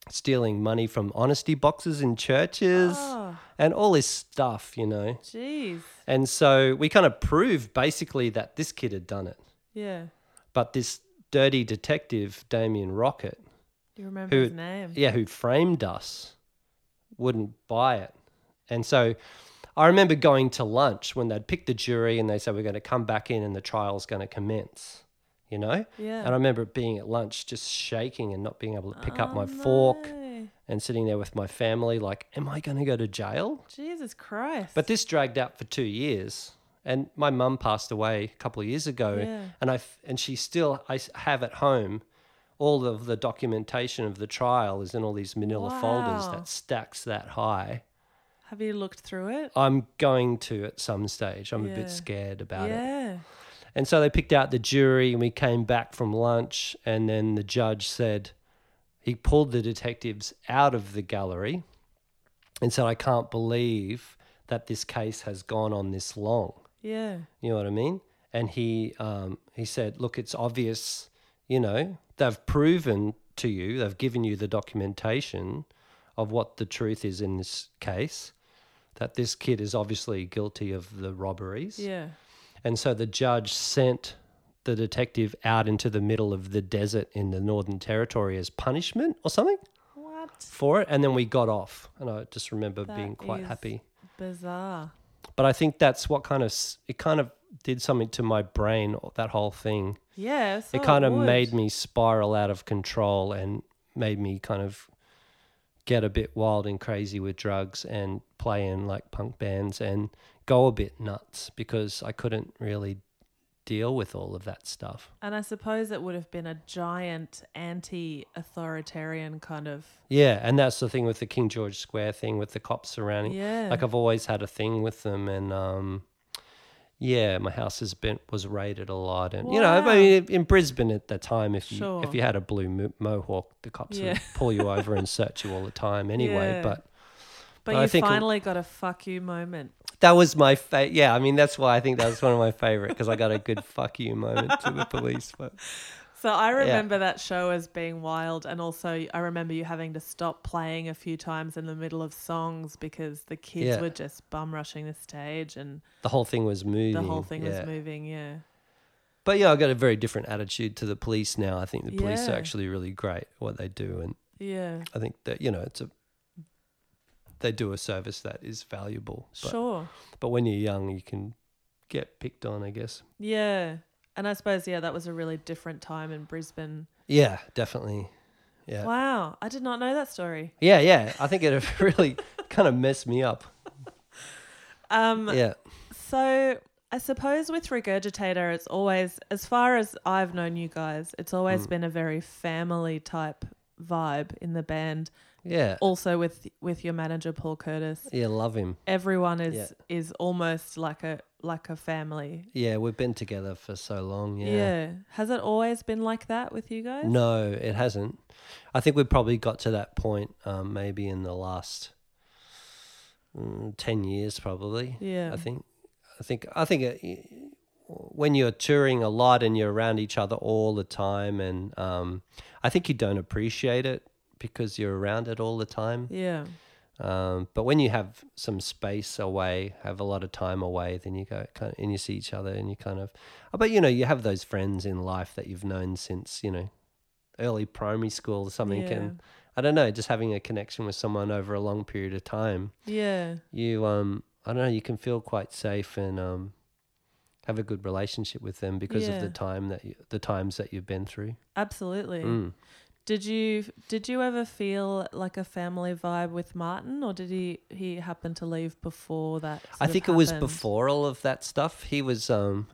stealing money from honesty boxes in churches Oh, and all this stuff you know jeez. and so we kind of proved basically that this kid had done it Yeah. but this dirty detective damien rocket You remember Who- his name? yeah, who framed us, wouldn't buy it. And so I remember going to lunch when they'd picked the jury and they said, We're going to come back in and the trial's going to commence, you know? Yeah. And I remember being at lunch just shaking and not being able to pick up Oh, my fork and sitting there with my family, like, Am I going to go to jail? Jesus Christ. But this dragged out for two years. And my mum passed away a couple of years ago, Yeah. and I f- and she still I have at home all of the documentation of the trial is in all these manila folders that stacks that high. have you looked through it? I'm going to at some stage. I'm a bit scared about it. And so they picked out the jury, and we came back from lunch, and then the judge said he pulled the detectives out of the gallery and said, "I can't believe that this case has gone on this long." Yeah. You know what I mean? And he um, he said, "Look, it's obvious. You know, they've proven to you, they've given you the documentation of what the truth is in this case. That this kid is obviously guilty of the robberies." Yeah. And so the judge sent the detective out into the middle of the desert in the Northern Territory as punishment or something What? for it. And then we got off. And I just remember That being quite is happy. Bizarre. But I think that's what kind of, s- it kind of did something to my brain, that whole thing. Yeah. so it kind of would. made me spiral out of control and made me kind of get a bit wild and crazy with drugs and play in like punk bands and go a bit nuts because I couldn't really deal with all of that stuff. And I suppose it would have been a giant anti-authoritarian kind of. Yeah, and that's the thing with the King George Square thing with the cops surrounding. Yeah. Like I've always had a thing with them, and um, yeah, my house has been was raided a lot, and you know, I mean, in Brisbane at the time, if you if you had a blue mo- mohawk, the cops Yeah. would pull you over and search you all the time anyway. Yeah. But but I you finally got a fuck you moment. that was my fa- yeah. I mean, that's why I think that was one of my favorite because I got a good fuck you moment to the police. But So I remember that show as being wild, and also I remember you having to stop playing a few times in the middle of songs because the kids Yeah. were just bum rushing the stage and the whole thing was moving. the whole thing yeah. was moving. Yeah, But yeah, I got a very different attitude to the police now. I think the police are actually really great what they do, and yeah, I think that you know it's a they do a service that is valuable. But, sure, but when you're young, you can get picked on, I guess. yeah. And I suppose yeah, that was a really different time in Brisbane. Yeah, definitely. Yeah. Wow, I did not know that story. Yeah, yeah. I think it really kind of messed me up. Um, Yeah. So I suppose with Regurgitator, it's always, as far as I've known you guys, it's always been a very family type vibe in the band. Yeah. Also with with your manager Paul Curtis, Yeah, love him. everyone is Yeah. is almost like a like a family. Yeah, we've been together for so long. Yeah. Yeah. Has it always been like that with you guys? No, it hasn't. I think we probably got to that point um, maybe in the last mm, 10 years, probably. Yeah. I think. I think. I think it, when you're touring a lot and you're around each other all the time, and um, I think you don't appreciate it because you're around it all the time. Yeah. Um, but when you have some space away, have a lot of time away, then you go kind of, and you see each other and you kind of, but you know, you have those friends in life that you've known since, you know, early primary school or something. Yeah. And I don't know, just having a connection with someone over a long period of time, Yeah. you, um, I don't know, you can feel quite safe and, um, have a good relationship with them because of the time that you, the times that you've been through. Absolutely. Mm. Did you did you ever feel like a family vibe with Martin, or did he he happen to leave before that? I think it was before all of that stuff. He was, um,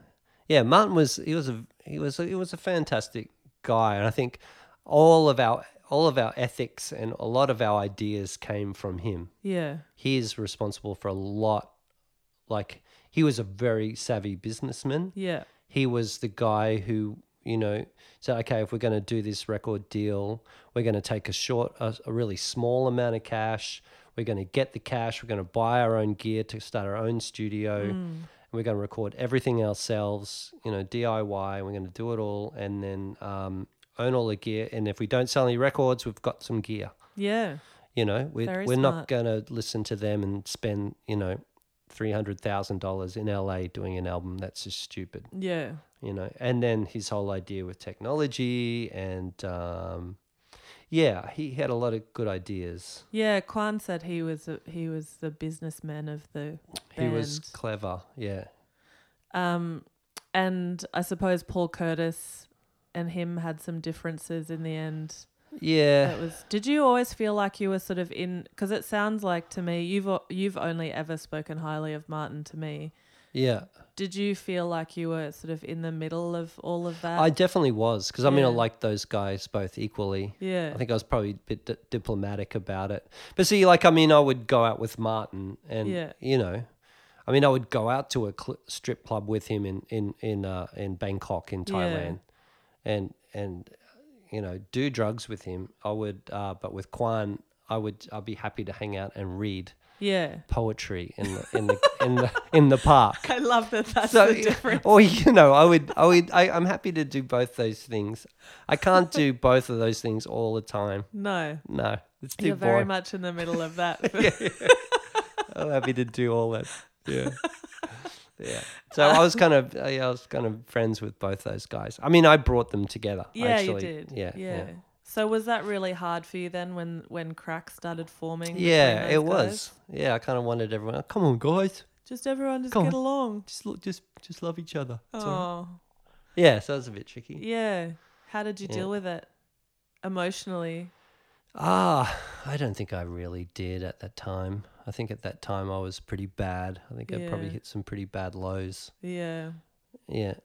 yeah, Martin was. He was a he was a, he was a fantastic guy, and I think all of our all of our ethics and a lot of our ideas came from him. Yeah, He is responsible for a lot. Like he was a very savvy businessman. yeah, He was the guy who you know said, okay, if we're going to do this record deal, we're going to take a short, a, a really small amount of cash. We're going to get the cash. We're going to buy our own gear to start our own studio. Mm. And we're going to record everything ourselves, you know, DIY. We're going to do it all and then um, own all the gear. And if we don't sell any records, we've got some gear. yeah, You know, we're, Very we're smart. not going to listen to them and spend, you know, $300,000 in LA doing an album. That's just stupid yeah, you know and then his whole idea with technology and um yeah he had a lot of good ideas yeah. Quan said he was a, he was the businessman of the he was clever yeah Um, and I suppose Paul Curtis and him had some differences in the end. Yeah That was. Did you always feel like you were sort of in? Because it sounds like to me you've you've only ever spoken highly of Martin to me. yeah Did you feel like you were sort of in the middle of all of that? i definitely was because i mean i liked those guys both equally yeah. i think i was probably a bit di- diplomatic about it but see like i mean i would go out with martin and Yeah. you know I mean, I would go out to a cl- strip club with him in in in uh, in Bangkok in Yeah. Thailand, and and you know do drugs with him. I would, uh, but with Quan, I would. I'd be happy to hang out and read yeah. poetry in the in the in the in the park. I love that. That's So, the difference. or you know, I would, I would, I, I'm happy to do both those things. I can't do both of those things all the time. No, No, it's too you're very much in the middle of that. Yeah, I'm happy to do all that. Yeah. Yeah. So I was kind of, uh, yeah, I was kind of friends with both those guys. I mean, I brought them together. yeah, actually. you did. Yeah. yeah. Yeah. So was that really hard for you then when when cracks started forming? Yeah, it guys? was. Yeah, I kind of wanted everyone. "Oh, Come on, guys, Just everyone just Come get on. along. just look, just just love each other. It's all right." Oh, Yeah, so that was a bit tricky. yeah. How did you Yeah. deal with it emotionally? Ah, I don't think I really did at that time. I think at that time I was pretty bad. I think I probably Yeah. hit some pretty bad lows. Yeah. Yeah.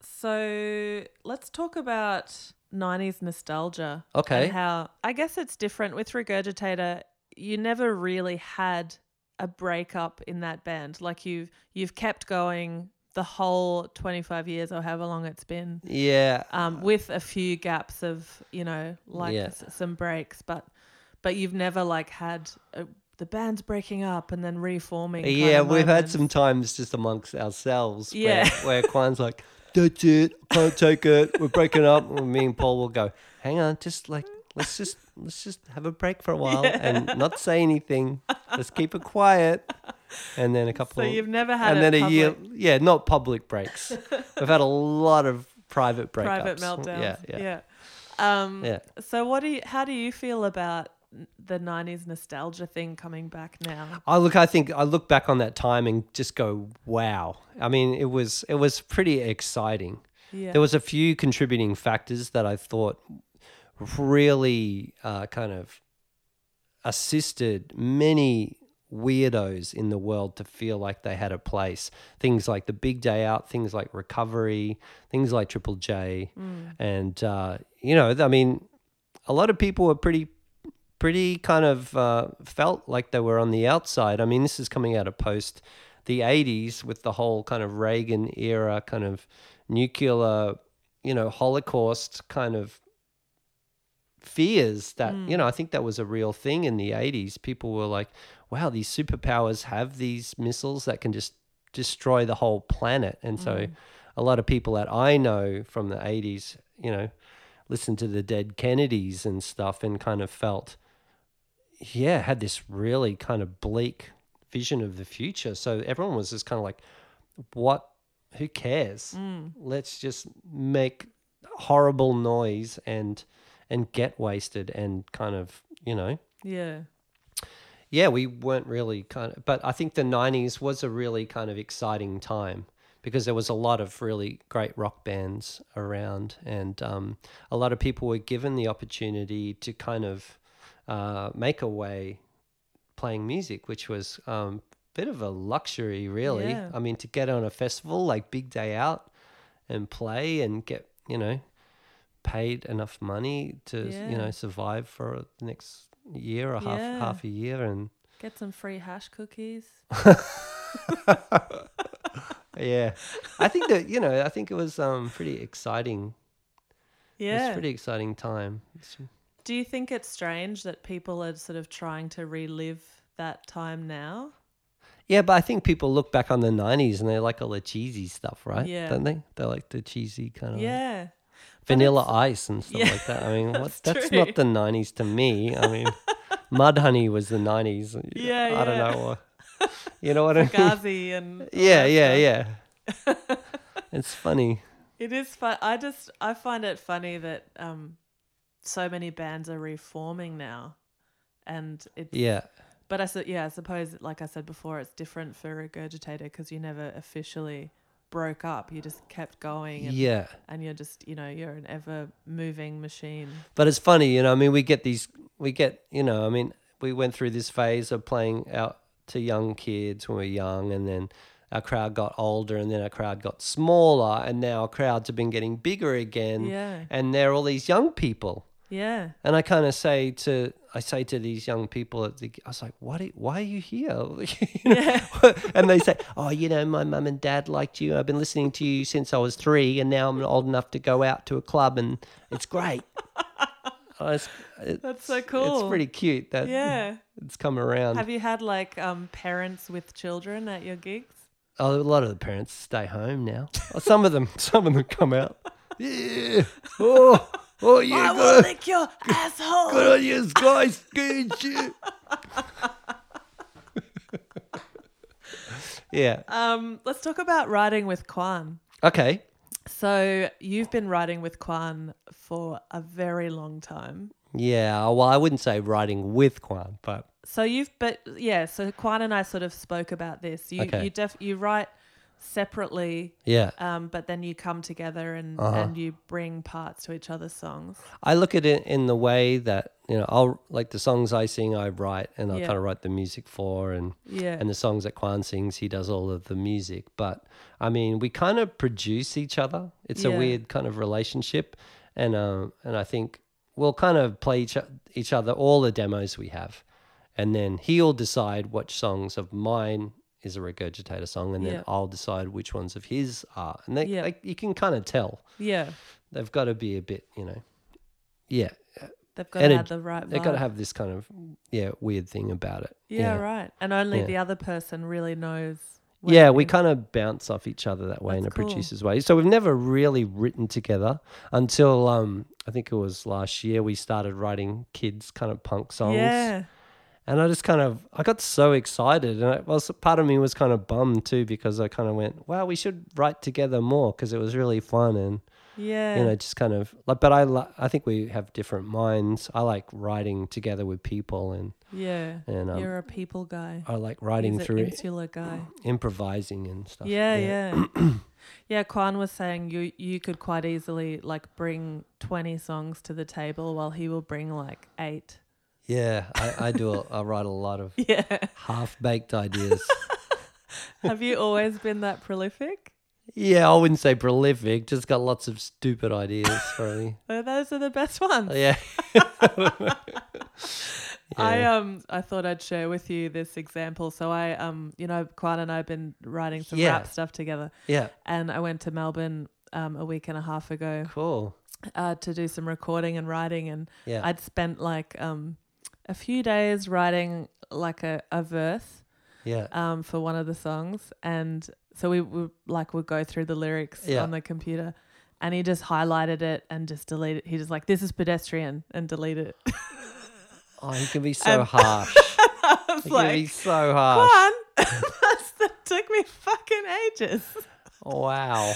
So let's talk about 90s nostalgia. Okay. And how I guess it's different with Regurgitator. You never really had a breakup in that band. Like you've you've kept going the whole 25 years or however long it's been. Yeah. Um, with a few gaps of, you know, like Yeah. s- some breaks, but but you've never like had a, the band's breaking up and then reforming. Yeah, we've had some times just amongst ourselves Yeah. where, where Quan's like, that's it, can't take it, we're breaking up. And me and Paul will go, hang on, just like, let's just, let's just have a break for a while and not say anything. Let's keep it quiet. And then a couple So you've never had and then a year, yeah, not public breaks. we've had a lot of private breakups. private meltdowns. Yeah, yeah, yeah. Um, yeah. So what do you? How do you feel about the '90s nostalgia thing coming back now? I look. I think I look back on that time and just go, "Wow!" I mean, it was it was pretty exciting. Yeah. There was a few contributing factors that I thought really uh, kind of assisted many weirdos in the world to feel like they had a place. Things like the Big Day Out, things like Recovery, things like Triple J, and uh, you know, I mean, a lot of people were pretty, pretty kind of uh, felt like they were on the outside. I mean, this is coming out of post the '80s with the whole kind of Reagan era, kind of nuclear, you know, Holocaust kind of fears that you know hmm. i think that was a real thing in the 80s people were like wow these superpowers have these missiles that can just destroy the whole planet. And so hmm. a lot of people that i know from the 80s you know listened to the dead kennedys and stuff and kind of felt yeah had this really kind of bleak vision of the future. So everyone was just kind of like what? Who cares? Hmm. Let's just make horrible noise and and get wasted and kind of you know Yeah. yeah we weren't really kind of but i think the 90s was a really kind of exciting time because there was a lot of really great rock bands around and um, a lot of people were given the opportunity to kind of uh, make a way playing music which was um, a bit of a luxury really Yeah. i mean to get on a festival like big day out and play and get you know paid enough money to Yeah. you know survive for the next year or half Yeah. half a year and Get some free hash cookies. yeah i think that you know i think it was um pretty exciting it was Yeah. a pretty exciting time It's- Do you think it's strange that people are sort of trying to relive that time now? yeah but i think people look back on the 90s and they like all the cheesy stuff right Yeah. don't they they like the cheesy kind of Yeah. Vanilla ice and stuff Yeah, like that. I mean that's that's not the 90s to me. I mean mudhoney was the 90s Yeah, i don't yeah. know you know what i mean? And yeah yeah stuff. yeah. It's funny. It is fun. I just I find it funny that um, so many bands are reforming now, and it's yeah. But I su- yeah, I suppose like I said before, it's different for Regurgitator because you never officially broke up. You just kept going, and, yeah and you're just you know you're an ever moving machine. But it's funny, you know. I mean, we get these, we get, you know. I mean, we went through this phase of playing out to young kids when we were young, and then our crowd got older, and then our crowd got smaller, and now our crowds have been getting bigger again. Yeah. And they're all these young people, Yeah, and I kind of say to, I say to these young people at the, I was like, what? Are, why are you here? You know? and they say, oh, you know, my mum and dad liked you. I've been listening to you since I was three, and now I'm old enough to go out to a club, and it's great. It's, That's so cool. It's pretty cute that yeah. it's come around. Have you had like um, parents with children at your gigs? oh, a lot of the parents stay home now. Some of them, some of them come out. Yeah. Oh, oh yeah. I will lick your asshole. good on you. Good yeah. Um, let's talk about writing with Quan. Okay. So you've been writing with Quan for a very long time. Yeah. Well, I wouldn't say writing with Quan, but So you've, but yeah. So Quan and I sort of spoke about this. You Okay. you def you write separately, yeah. um, but then you come together and Uh-huh. and you bring parts to each other's songs. I look at it in the way that you know I'll like the songs I sing, I write, and I Yeah. kind of write the music for, and Yeah. and the songs that Quan sings, he does all of the music. But I mean, we kind of produce each other. It's Yeah. a weird kind of relationship, and um, and I think we'll kind of play each, each other all the demos we have, and then he'll decide which songs of mine is a regurgitator song, and then Yeah. I'll decide which ones of his are, and they, Yeah. like you can kind of tell yeah. they've got to be a bit, you know, yeah, They've got And to have the right. they've got to have this kind of yeah weird thing about it. Yeah, right. And only Yeah. the other person really knows. Yeah, we kind of bounce off each other that way in a cool. producer's way. So we've never really written together until um, I think it was last year we started writing kids kind of punk songs. Yeah. And I just kind of I got so excited, and I was part of me was kind of bummed too because I kind of went, "Wow, we should write together more" because it was really fun and Yeah. you know just kind of like. But I li- I think we have different minds. I like writing together with people, and yeah. and um, You're a people guy. I like writing through insular guy. improvising and stuff. Yeah, yeah. Yeah, Quan was saying you you could quite easily like bring twenty songs to the table while he will bring like eight. Yeah, I, I do. A, I write a lot of Yeah. half baked ideas. Have you always been that prolific? yeah, I wouldn't say prolific. Just got lots of stupid ideas, probably. Well, those are the best ones. yeah. I um I thought I'd share with you this example. So I um you know Quan and I have been writing some Yeah. rap stuff together, Yeah. and I went to Melbourne um a week and a half ago Cool. uh, to do some recording and writing, and Yeah. I'd spent like um a few days writing like a, a verse yeah. um for one of the songs, and so we would like would go through the lyrics Yeah. on the computer. And he just highlighted it and just deleted. It. He just like this is pedestrian and deleted it. Oh, he can be so And- harsh. I was He like, can be so harsh. One, That's- that took me fucking ages. Wow.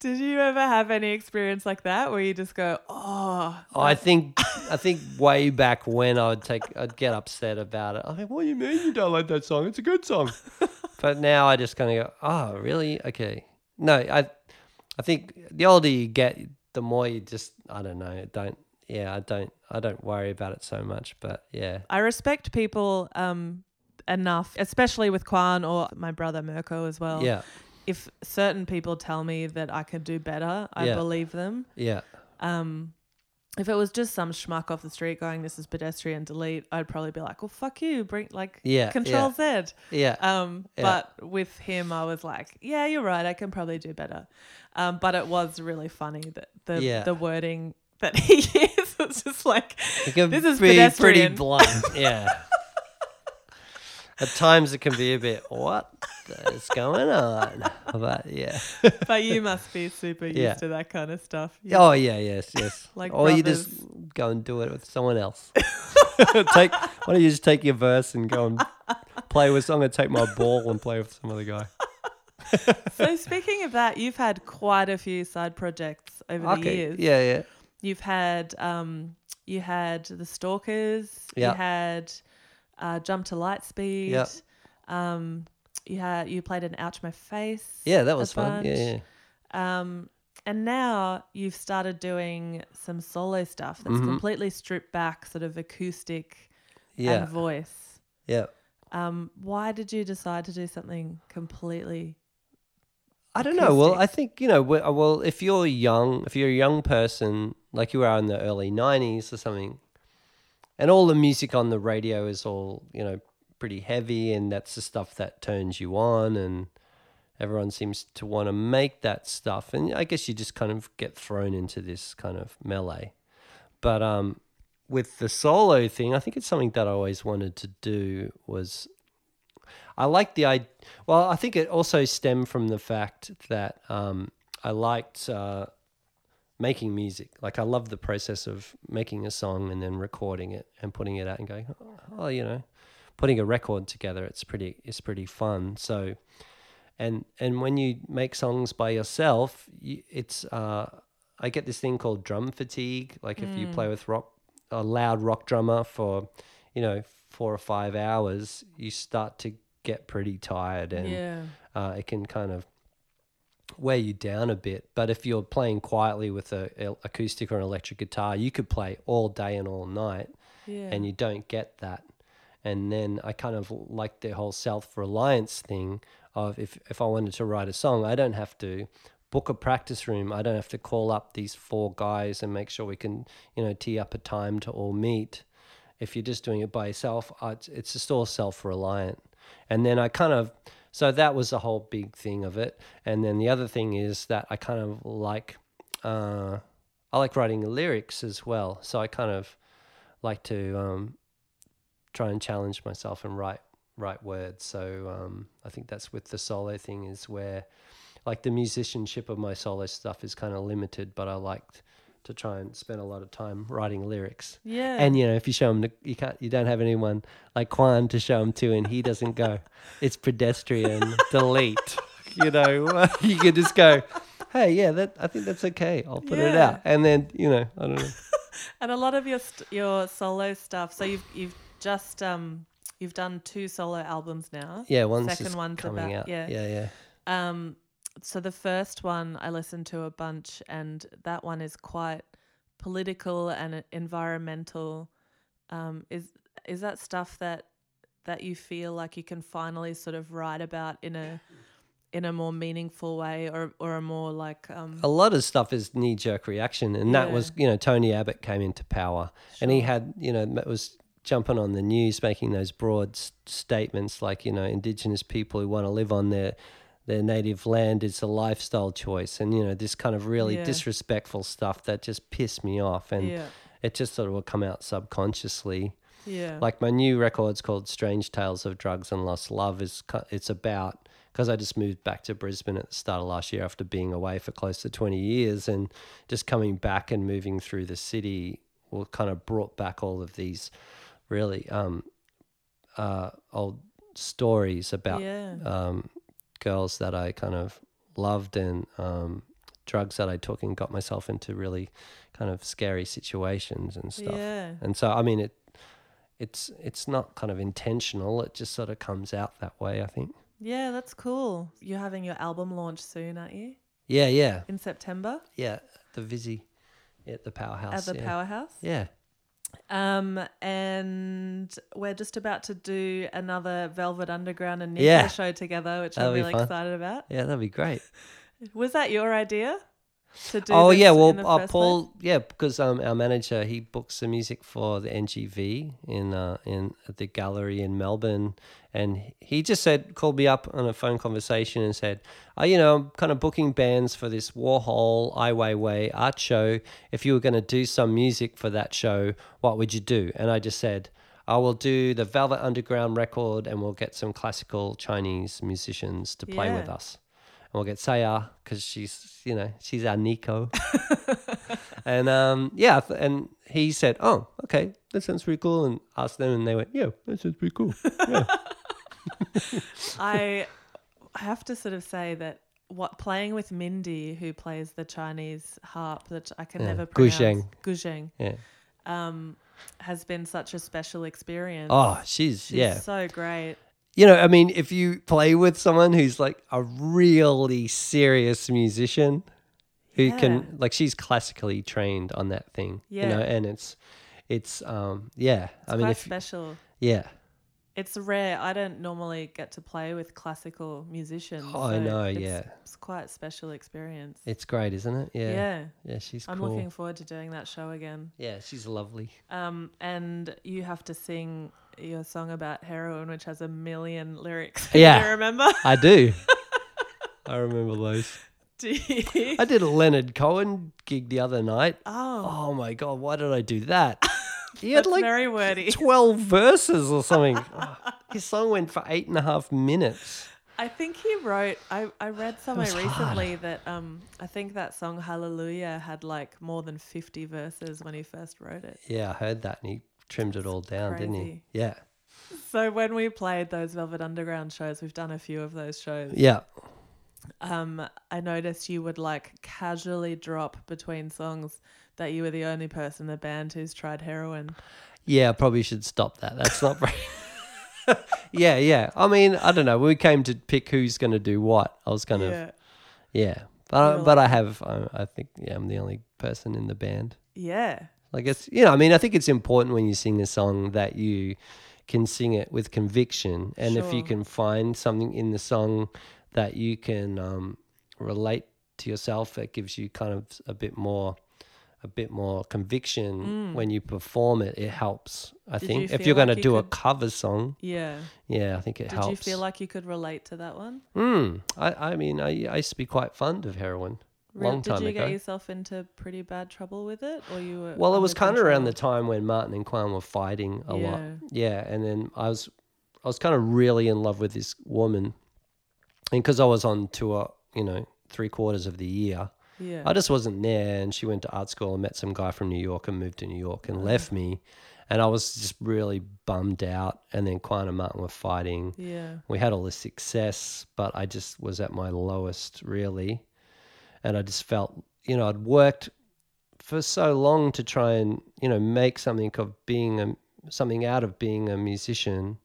Did you ever have any experience like that where you just go, oh, Oh, I think I think way back when I would take I'd get upset about it. I mean, what do you mean you don't like that song? It's a good song. but now I just kind of go, oh, really? Okay. No, I I think the older you get, the more you just I don't know. Don't yeah, I don't I don't worry about it so much. But yeah, I respect people um, enough, especially with Quan or my brother Mirko as well. yeah, If certain people tell me that I could do better, I Yeah. believe them. yeah, Um, if it was just some schmuck off the street going, "This is pedestrian, delete," I'd probably be like, "Well, fuck you, bring like Yeah, Control Z." yeah. Um, Yeah. but with him, I was like, "Yeah, you're right. I can probably do better." Um, but it was really funny that the Yeah. the wording that he used was just like, It can "This is be pretty pedestrian." blunt. Yeah. At times it can be a bit what is going on, but yeah. but you must be super used Yeah. to that kind of stuff. You- Oh yeah, yes, yes. Like or you just go and do it with someone else. take why don't you just take your verse and go and play with someone? Take my ball and play with some other guy. so speaking of that, you've had quite a few side projects over the years. Yeah, yeah. You've had um, you had the Stalkers. Yeah. You had uh, Jump to Lightspeed. Yeah. Um, you had you played an Ouch My Face. Yeah, that was fun. Yeah, yeah. Um, and now you've started doing some solo stuff that's Mhm. completely stripped back, sort of acoustic Yeah. and voice. yeah. Um, why did you decide to do something completely? I don't know. Well. I think you know. uh, Well, if you're young, if you're a young person like you are in the early '90s or something, and all the music on the radio is all you know pretty heavy, and that's the stuff that turns you on, and everyone seems to want to make that stuff, and I guess you just kind of get thrown into this kind of melee. But um, with the solo thing, I think it's something that I always wanted to do. Was I like the I Well, I think it also stemmed from the fact that um, I liked uh, making music. Like I love the process of making a song and then recording it and putting it out and going, oh, you know, putting a record together. It's pretty. It's pretty fun. So, and and when you make songs by yourself, you, it's uh, I get this thing called drum fatigue. Like if you play with rock, a loud rock drummer for, you know, four or five hours, you start to get pretty tired and yeah. uh, it can kind of wear you down a bit. But if you're playing quietly with a, a acoustic or an electric guitar, you could play all day and all night, Yeah. and you don't get that. And then I kind of like the whole self reliance thing of if if I wanted to write a song, I don't have to book a practice room. I don't have to call up these four guys and make sure we can you know tee up a time to all meet. If you're just doing it by yourself, uh, it's, it's just all self reliant. And then I kind of, so that was the whole big thing of it. And then the other thing is that I kind of like, uh, I like writing lyrics as well. So I kind of like to um, try and challenge myself and write write words. So um, I think that's with the solo thing is where, like the musicianship of my solo stuff is kind of limited, but I liked to try and spend a lot of time writing lyrics. yeah. And you know, if you show him, the, you can't, you don't have anyone like Quan to show him to, and he doesn't go. It's pedestrian. delete. You know, you can just go. Hey, yeah, that I think that's okay. I'll put it out, and then you know, I don't know. And a lot of your st- your solo stuff. So you've you've just um you've done two solo albums now. Yeah, one's Second just one's coming about- out. yeah. yeah, yeah. Um, so the first one I listened to a bunch, and that one is quite political and uh, environmental. Um, is is that stuff that that you feel like you can finally sort of write about in a in a more meaningful way, or or a more like um, a lot of stuff is knee jerk reaction, and that Yeah. was you know Tony Abbott came into power, and he had you know it was jumping on the news, making those broad s- statements like you know Indigenous people who want to live on their their native land is a lifestyle choice, and you know this kind of really Yeah. disrespectful stuff that just pissed me off, and yeah, it just sort of will come out subconsciously. yeah, Like my new record's called "Strange Tales of Drugs and Lost Love." is It's about because I just moved back to Brisbane at the start of last year after being away for close to twenty years, and just coming back and moving through the city, well, kind of brought back all of these really um, uh, old stories about yeah, um, girls that I kind of loved and um, drugs that I took and got myself into really kind of scary situations and stuff. yeah. And so, I mean, it it's it's not kind of intentional. It just sort of comes out that way. I think. Yeah, that's cool. You're having your album launch soon, aren't you? Yeah, yeah, In September yeah. The Vizzy at the powerhouse. at the yeah. Powerhouse. Yeah. Um, and we're just about to do another Velvet Underground and Nico Yeah. show together, which That'll I'm be really fun. excited about. Yeah, that'd be great. Was that your idea to do? oh yeah, well, uh, Paul, place? yeah, because um, our manager he books the music for the NGV in uh, in at the gallery in Melbourne, and he just said called me up on a phone conversation and said, oh, you know, I'm kind of booking bands for this Warhol Ai Weiwei art show. If you were going to do some music for that show, what would you do? And I just said. I will do the Velvet Underground record, and we'll get some classical Chinese musicians to play with us. And we'll get Saya because she's, you know, she's our Nico. and um, yeah, and he said, "Oh, okay, that sounds pretty cool." And asked them, and they went, "Yeah, that sounds pretty cool." I have to sort of say that what playing with Mindy, who plays the Chinese harp that I can Yeah, never pronounce, Guzheng. Guzheng, Yeah. um, has been such a special experience. Oh, she's, She's yeah. so great. You know, I mean, if you play with someone who's like a really serious musician, who Yeah. can like she's classically trained on that thing. You know, and it's, it's um, yeah. It's I mean, quite if special. yeah. It's rare. I don't normally get to play with classical musicians. Oh, I know, it's- yeah. It's quite a special experience. It's great, isn't it? Yeah. yeah. Yeah, she's I'm cool. looking forward to doing that show again. Yeah, she's lovely. Um, and you have to sing your song about heroin, which has a million lyrics. Yeah. Do you remember? I do. I remember those. Do you? I did a Leonard Cohen gig the other night. Oh, Oh my god, why did I do that? He had that's like very wordy. twelve verses or something. Oh, His song went for eight and a half minutes. I think he wrote. I, I read somewhere was hard. recently that um I think that song Hallelujah had like more than fifty verses when he first wrote it. Yeah, I heard that and he trimmed it all down, didn't he? Yeah. So when we played those Velvet Underground shows, we've done a few of those shows. Yeah. Um, I noticed you would like casually drop between songs that you were the only person in the band who's tried heroin. Yeah, I probably should stop that. That's not very Yeah, yeah. I mean, I don't know. We came to pick who's going to do what, I was kind of yeah, yeah. But You're but I have I, I think yeah, I'm the only person in the band. yeah, I guess you know. I mean, I think it's important when you sing a song that you can sing it with conviction, and if you can find something in the song that you can um, relate to yourself, it gives you kind of a bit more, a bit more conviction when you perform it. It helps. I Mm. Did think you if you're going to you do a cover song, yeah. yeah, I think it Did helps. Did you feel like you could relate to that one? Mm, I, I mean, I, I used to be quite fond of heroin. Long time ago. Did you ago. get yourself into pretty bad trouble with it, or you were? Well, it was kind of around the time when Martin and Quan were fighting a lot. Yeah. Yeah, and then I was, I was kind of really in love with this woman, and because I was on tour, you know, three quarters of the year, Yeah. I just wasn't there. And she went to art school and met some guy from New York and moved to New York and oh. left me, and I was just really bummed out. And then Quan and Martin were fighting. yeah. We had all this success, but I just was at my lowest, really. And I just felt, you know, I'd worked for so long to try and, you know, make something of being a, something out of being a musician.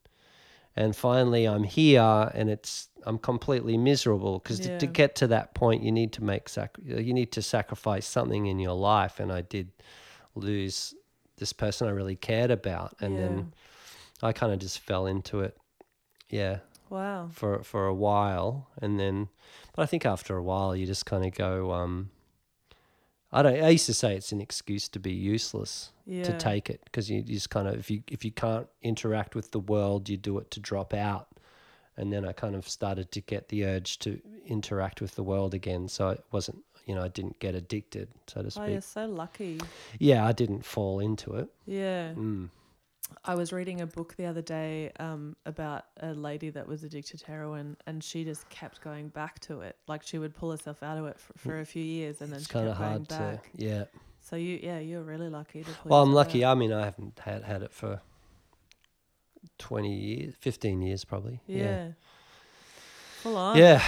and finally I'm here, and it's I'm completely miserable because to, to get to that point, you need to make sac- you need to sacrifice something in your life, and I did lose this person I really cared about, and then I kind of just fell into it. Yeah, Wow. for for a while, and then, but I think after a while, you just kind of go. Um, I don't. I used to say it's an excuse to be useless Yeah. to take it because you, you just kind of if you if you can't interact with the world, you do it to drop out. And then I kind of started to get the urge to interact with the world again. So it wasn't, you know, I didn't get addicted, so to speak. Oh, you're so lucky. Yeah, I didn't fall into it. Yeah. Mm. I was reading a book the other day um, about a lady that was addicted to heroin, and she just kept going back to it. Like she would pull herself out of it for, for a few years, and then It's she kind of hard to, back. yeah. So you, yeah, you're really lucky to pull. Well, I'm lucky. out. I mean, I haven't had had it for twenty years, fifteen years probably. Yeah. Full on. Yeah.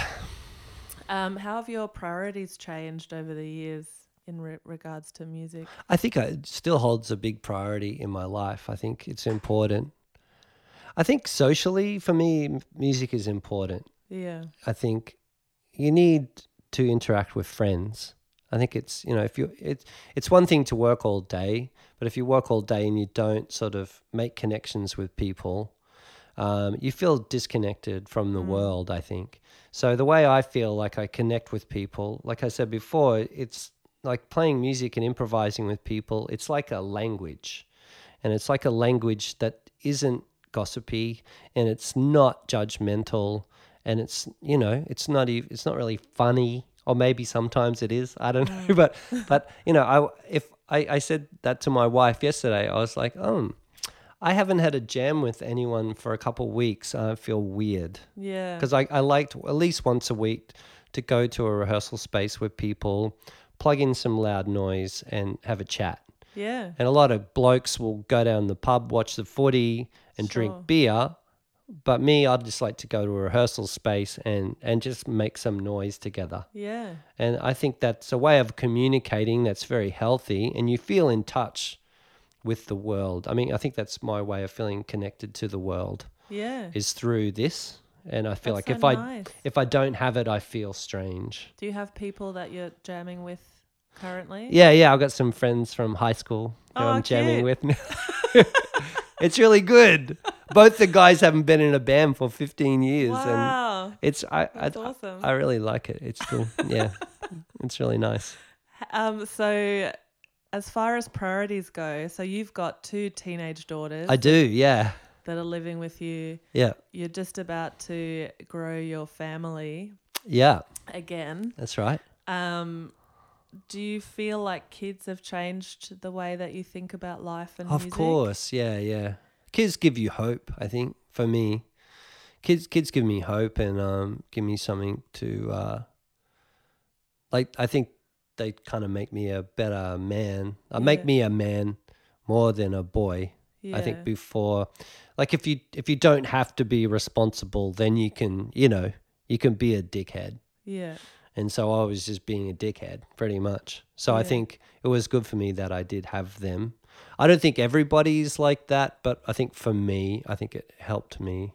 Um, how have your priorities changed over the years in re- regards to music? I think it still holds a big priority in my life. I think it's important. I think socially, for me, m- music is important. Yeah. I think you need to interact with friends. I think it's you know if you it's it's one thing to work all day, but if you work all day and you don't sort of make connections with people, um, you feel disconnected from the world. I think so. The way I feel like I connect with people, like I said before, it's like playing music and improvising with people. It's like a language, and it's like a language that isn't gossipy and it's not judgmental and it's you know it's not even it's not really funny or maybe sometimes it is i don't know but but you know i if I, I said that to my wife yesterday i was like oh i haven't had a jam with anyone for a couple weeks i feel weird Yeah. because I, I liked at least once a week to go to a rehearsal space with people plug in some loud noise and have a chat Yeah. and a lot of blokes will go down the pub, watch the footy, and Sure. drink beer. But me, I'd just like to go to a rehearsal space and, and just make some noise together. Yeah. And I think that's a way of communicating that's very healthy, and you feel in touch with the world. I mean, I think that's my way of feeling connected to the world Yeah. is through this. And I feel That's like so if I if I don't have it, I feel strange. Do you have people that you're jamming with currently? Yeah, yeah. I've got some friends from high school who Oh, I'm jamming cute. with. it's really good. Both the guys haven't been in a band for 15 years, and it's I I, That's awesome. I really like it. It's cool. Yeah, it's really nice. Um, so as far as priorities go, so you've got two teenage daughters I do. Yeah, that are living with you. yeah, You're just about to grow your family yeah. again. That's right. Um, do you feel like kids have changed the way that you think about life and Of music? course. Yeah, yeah. Kids give you hope. I think for me, kids kids give me hope and um give me something to uh like. I think they kind of make me a better man. Uh, make me a man more than a boy. I think before, like if you if you don't have to be responsible, then you can you know you can be a dickhead. Yeah. And so I was just being a dickhead pretty much. So I think it was good for me that I did have them. I don't think everybody's like that, but I think for me, I think it helped me.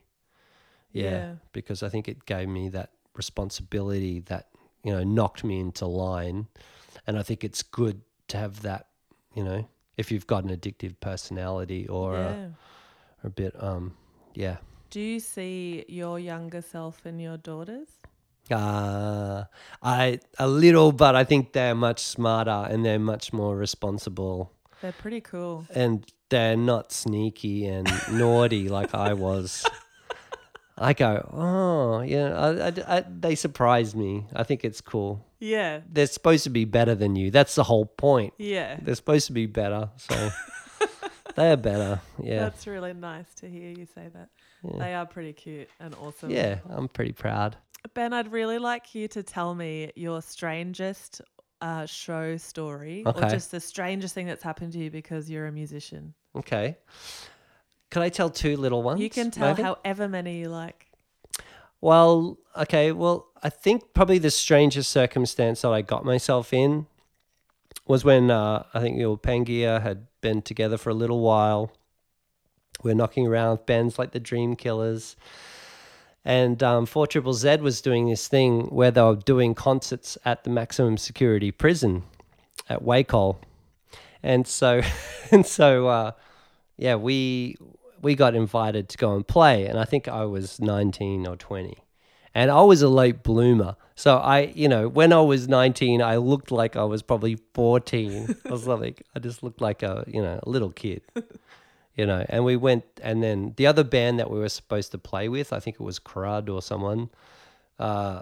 Yeah, Yeah. because I think it gave me that responsibility that, you know, knocked me into line. And I think it's good to have that, you know, if you've got an addictive personality or yeah. a, or a bit um yeah. Do you see your younger self in your daughters? Uh, I a little, but I think they're much smarter and they're much more responsible, They're pretty cool. and they're not sneaky and naughty like I was. I go, oh, yeah, I, I, I, they surprise me. I think it's cool. Yeah. They're supposed to be better than you. That's the whole point. Yeah. They're supposed to be better, so they're better. Yeah, That's really nice to hear you say that. Yeah. They are pretty cute and awesome. yeah. I'm pretty proud. Ben, I'd really like you to tell me your strangest uh, show story or just the strangest thing that's happened to you because you're a musician. Okay. Could I tell two little ones? you can tell maybe? however many you like. Well, okay. Well, I think probably the strangest circumstance that I got myself in was when uh, I think you know, Pangaea had been together for a little while, we're knocking around bands like the Dream Killers. And um, 4 Triple Z was doing this thing where they were doing concerts at the maximum security prison at Wacol. And so, and so, uh, yeah, we we got invited to go and play, and I think I was 19 or 20, and I was a late bloomer. So I, you know, when I was 19, I looked like I was probably 14 or something. I just looked like a, you know, a little kid. You know, and we went, and then the other band that we were supposed to play with, I think it was Crud or someone, uh,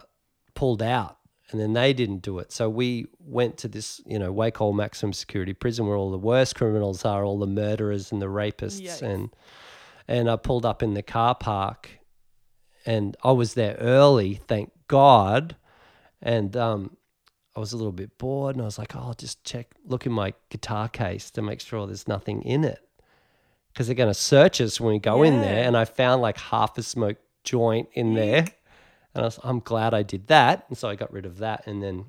pulled out and then they didn't do it. So we went to this, you know, Wacol maximum security prison where all the worst criminals are, all the murderers and the rapists, Yikes. and and I pulled up in the car park, and I was there early, thank God, and um, I was a little bit bored, and I was like, oh, I'll just check, look in my guitar case to make sure there's nothing in it, because they're going to search us when we go in there, and I found like half a smoked joint in there. And I was, I'm glad I did that. And so I got rid of that and then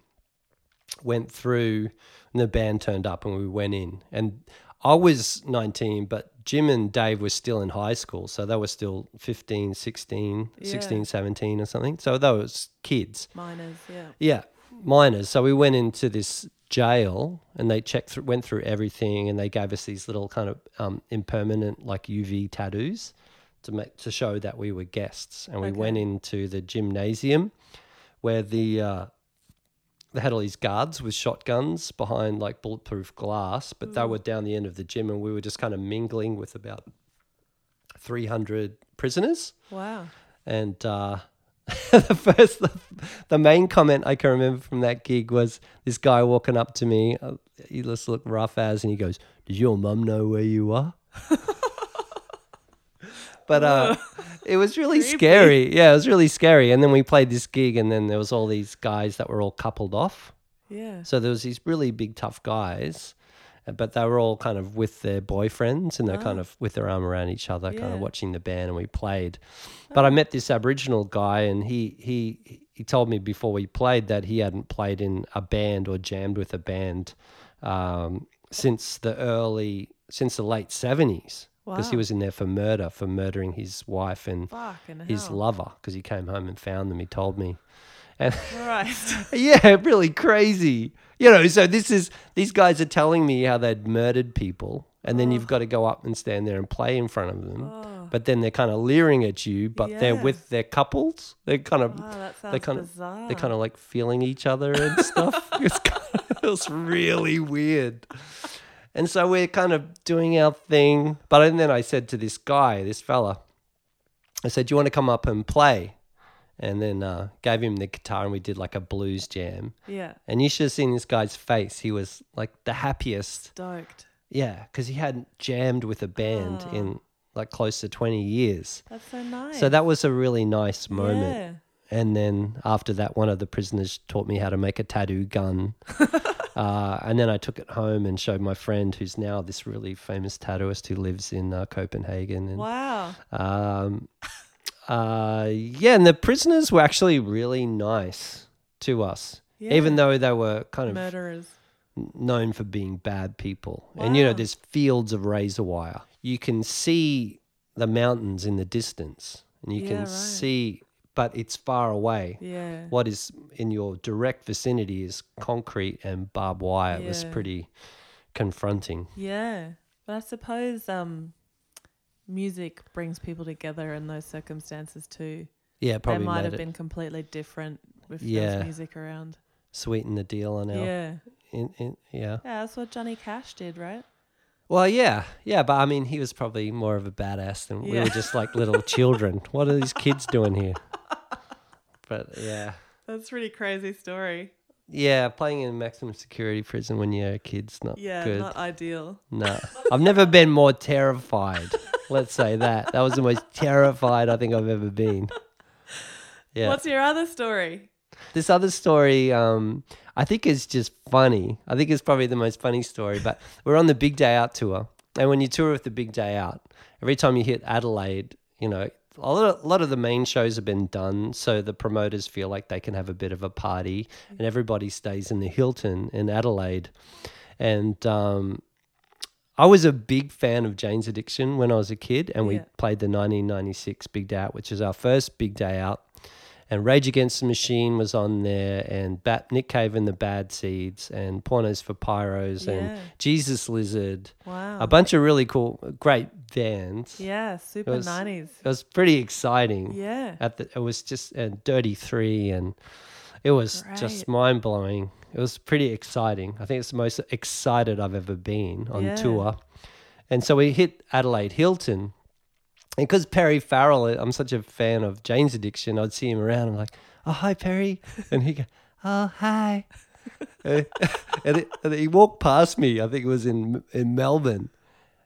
went through, and the band turned up and we went in. And I was 19, but Jim and Dave were still in high school. So they were still 15, 16, Yeah. 16, 17 or something. So they was kids. Minors, yeah. Yeah, minors. So we went into this jail and they checked through, went through everything, and they gave us these little kind of um, impermanent like UV tattoos to make to show that we were guests. And we Okay. went into the gymnasium where the uh, they had all these guards with shotguns behind like bulletproof glass, but they were down the end of the gym, and we were just kind of mingling with about three hundred prisoners. Wow. And uh, the first, the, the main comment I can remember from that gig was this guy walking up to me. Uh, he just looked rough as, and he goes, "Does your mum know where you are?" but uh, it was really Creepy. scary. Yeah, it was really scary. And then we played this gig, and then there was all these guys that were all coupled off. Yeah. So there was these really big, tough guys, uh, but they were all kind of with their boyfriends and they're kind of with their arm around each other, kind of watching the band, and we played. But I met this Aboriginal guy, and he he he told me before we played that he hadn't played in a band or jammed with a band um, since the early since the late seventies. Because he was in there for murder, for murdering his wife and Fucking his hell. lover. Because he came home and found them. He told me, and yeah, really crazy. You know, so this is these guys are telling me how they'd murdered people, and then you've got to go up and stand there and play in front of them. Oh. But then they're kind of leering at you, but they're with their couples. They're kind of Wow, that sounds they kind bizarre. of they're kind of like feeling each other and stuff. it's kind of, it was really weird. And so we're kind of doing our thing, but and then I said to this guy, this fella, I said, "Do you want to come up and play?" And then uh, gave him the guitar, and we did like a blues jam. Yeah. And you should have seen this guy's face. He was like the happiest. Stoked. Yeah, because he hadn't jammed with a band Oh. in like close to 20 years. That's so nice. So that was a really nice moment. Yeah. And then after that, one of the prisoners taught me how to make a tattoo gun. uh, and then I took it home and showed my friend, who's now this really famous tattooist who lives in uh, Copenhagen. And, Wow. um, uh, yeah, and the prisoners were actually really nice to us, Yeah. even though they were kind of Murderers. known for being bad people. And you know, there's fields of razor wire. You can see the mountains in the distance, and you Yeah, can right. see, but it's far away. Yeah. What is in your direct vicinity is concrete and barbed wire. It was pretty confronting. Yeah. But I suppose um music brings people together in those circumstances too. Yeah, probably. They might have it been completely different with Yeah. music around. sweeten the deal on our. Yeah. In, in, yeah. Yeah, that's what Johnny Cash did, right? Well, yeah, yeah, but I mean, he was probably more of a badass than we were just like little children. What are these kids doing here? But yeah. That's a pretty crazy story. Yeah, playing in maximum security prison when you're a kid's not Yeah, good. not ideal. no, I've never been more terrified. Let's say that. That was the most terrified I think I've ever been. Yeah. What's your other story? this other story, um, I think is just funny. I think it's probably the most funny story. But we're on the Big Day Out tour, and when you tour with the Big Day Out, every time you hit Adelaide, you know. A lot, of, a lot of the main shows have been done, so the promoters feel like they can have a bit of a party, and everybody stays in the Hilton in Adelaide. And um, I was a big fan of Jane's Addiction when I was a kid, and we played the 1996 Big Day Out, which is our first big day out. And Rage Against the Machine was on there, and Bat, Nick Cave and the Bad Seeds, and Pornos for Pyros, Yeah. and Jesus Lizard. Wow. A bunch of really cool, great bands. yeah, super was- 90s. It was pretty exciting. Yeah. At the, it was just and Dirty Three, and it was just mind blowing. It was pretty exciting. I think it's the most excited I've ever been on Yeah. tour. And so we hit Adelaide Hilton, and because Perry Farrell, uh, I'm such a fan of Jane's Addiction. I'd see him around. I'm like, "Oh hi, Perry," and he go, "Oh hi," and, it, and he walked past me. I think it was in in Melbourne.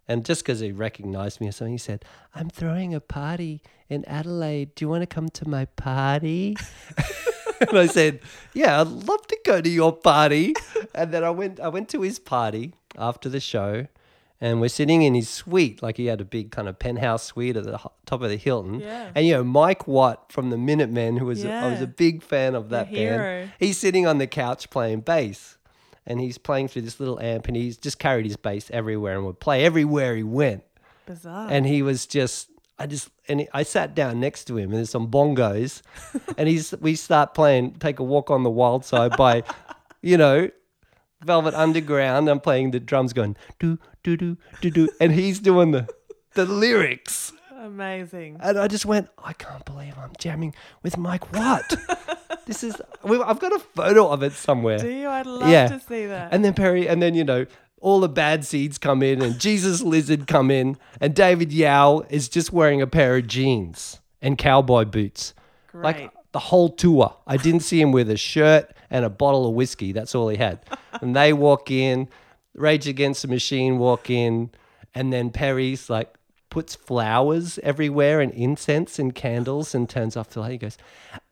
And just because he recognized me or something, he said, I'm throwing a party in Adelaide. Do you want to come to my party? and I said, Yeah, I'd love to go to your party. And then I went I went to his party after the show and we're sitting in his suite, like he had a big kind of penthouse suite at the top of the Hilton. Yeah. And you know, Mike Watt from the Minutemen, who was I was a big fan of that band. He's sitting on the couch playing bass and he's playing through this little amp and he's just carried his bass everywhere and would play everywhere he went Bizarre. and he was just I just and he- I sat down next to him and there's some bongos and he's we start playing take a walk on the wild side by you know Velvet Underground I'm playing the drums going do do do do do and he's doing the the lyrics Amazing. and I just went I can't believe I'm jamming with Mike Watt this is I've got a photo of it somewhere Do you? I'd love Yeah. to see that. and then Perry, and then you know, all the bad seeds come in, and Jesus Lizard come in, and David Yow is just wearing a pair of jeans and cowboy boots, Great. like the whole tour. I didn't see him with a shirt and a bottle of whiskey. That's all he had. and they walk in, Rage Against the Machine walk in, and then Perry's like puts flowers everywhere and incense and candles and turns off the light. He goes,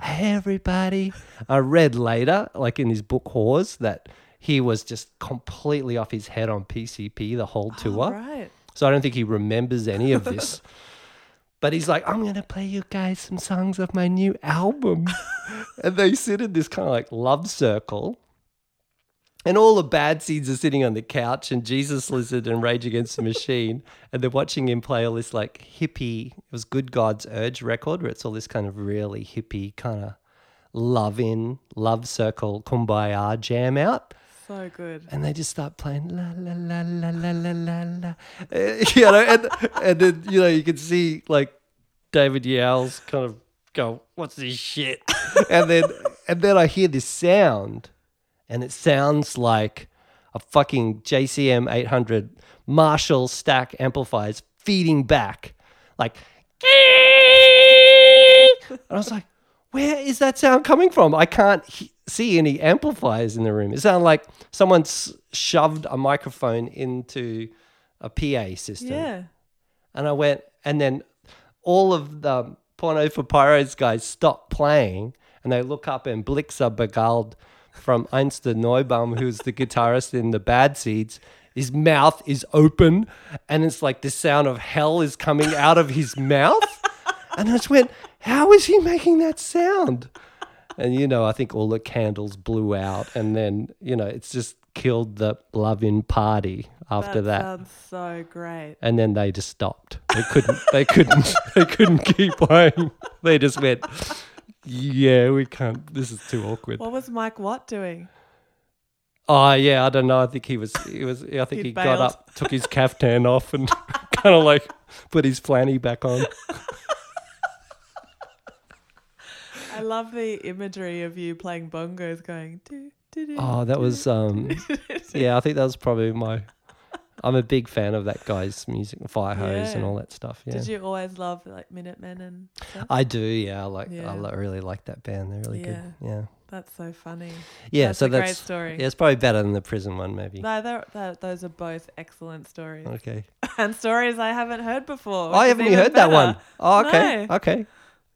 Hey everybody. I read later, like in his book Whores, that he was just completely off his head on PCP the whole oh, tour. right. So I don't think he remembers any of this. but he's like, I'm going to play you guys some songs of my new album. and they sit in this kind of like love circle. And all the bad seeds are sitting on the couch, and Jesus Lizard and Rage Against the Machine, and they're watching him play all this like hippie. It was Good God's Urge record, where it's all this kind of really hippie kind of love in, love circle, kumbaya jam out So good. and they just start playing la la la la la la la la, you know, and and then you know you can see like David Yow's kind of go, "What's this shit?" and then and then I hear this sound, and it sounds like a fucking JCM 800 Marshall stack amplifiers feeding back, like. And I was like, where is that sound coming from? I can't he- see any amplifiers in the room. It sounded like someone's shoved a microphone into a PA system. Yeah. And I went, and then all of the Porno for Pyros guys stop playing and they look up and Blixa Bargeld from Einstürzende Neubauten, who's the guitarist in the Bad Seeds, his mouth is open and it's like the sound of hell is coming out of his mouth. And I just went, how is he making that sound? And, you know, I think all the candles blew out and then, you know, it's just killed the love-in party after that that. sounds so great. and then they just stopped. They couldn't. they couldn't. They couldn't keep playing. They just went. Yeah, we can't. This is too awkward. What was Mike Watt doing? Oh yeah, I don't know. I think he was. He was. I think He he, got up, took his caftan off, and kind of like put his flanny back on. I love the imagery of you playing bongos going do do do. Oh, that was. um Yeah, I think that was probably my. I'm a big fan of that guy's music, Fire Hose, and all that stuff. Yeah, Did you always love like Minutemen and stuff? I do. Yeah, I like. I Yeah. li- really like that band. They're really Yeah. good. Yeah. That's so funny. Yeah. That's so a great that's. story. Yeah, it's probably better than the prison one, maybe. No, they're, they're, those are both excellent stories Okay. and stories I haven't heard before. Oh, I haven't even heard that one. Oh, okay. No. Okay.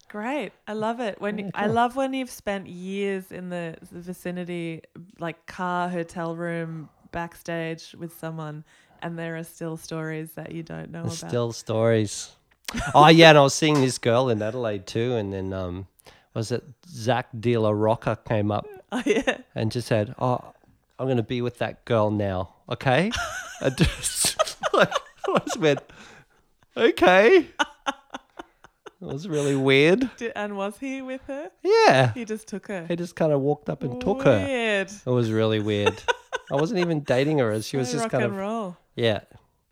Great, I love it. When I love when you've spent years in the vicinity, like car, hotel room, backstage with someone, and there are still stories that you don't know There's about. still stories. oh yeah, and I was seeing this girl in Adelaide too, and then um, was it Zack de la Rocha came up oh yeah, and just said, "Oh, I'm going to be with that girl now, okay?" I just like, I just went, okay. It was really weird. Did, and was he with her? Yeah. He just took her. He just kind of walked up and took her. Weird. It was really weird. I wasn't even dating her. As she was So just rock kind and of, roll. yeah,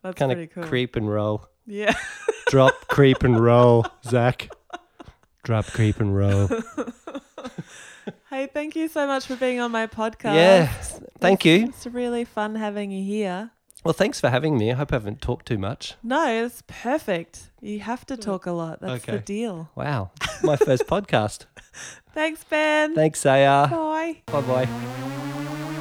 That's kind pretty of cool. creep and roll. Yeah. Drop, creep, and roll, Zack. Drop, creep, and roll. Hey, thank you so much for being on my podcast. Yeah. Thank you. It's really fun having you here. Well, thanks for having me. I hope I haven't talked too much. No, it's perfect. You have to talk a lot. That's the Okay. deal. Wow. My first podcast. Thanks, Ben. Thanks, Saya. Bye. Bye bye.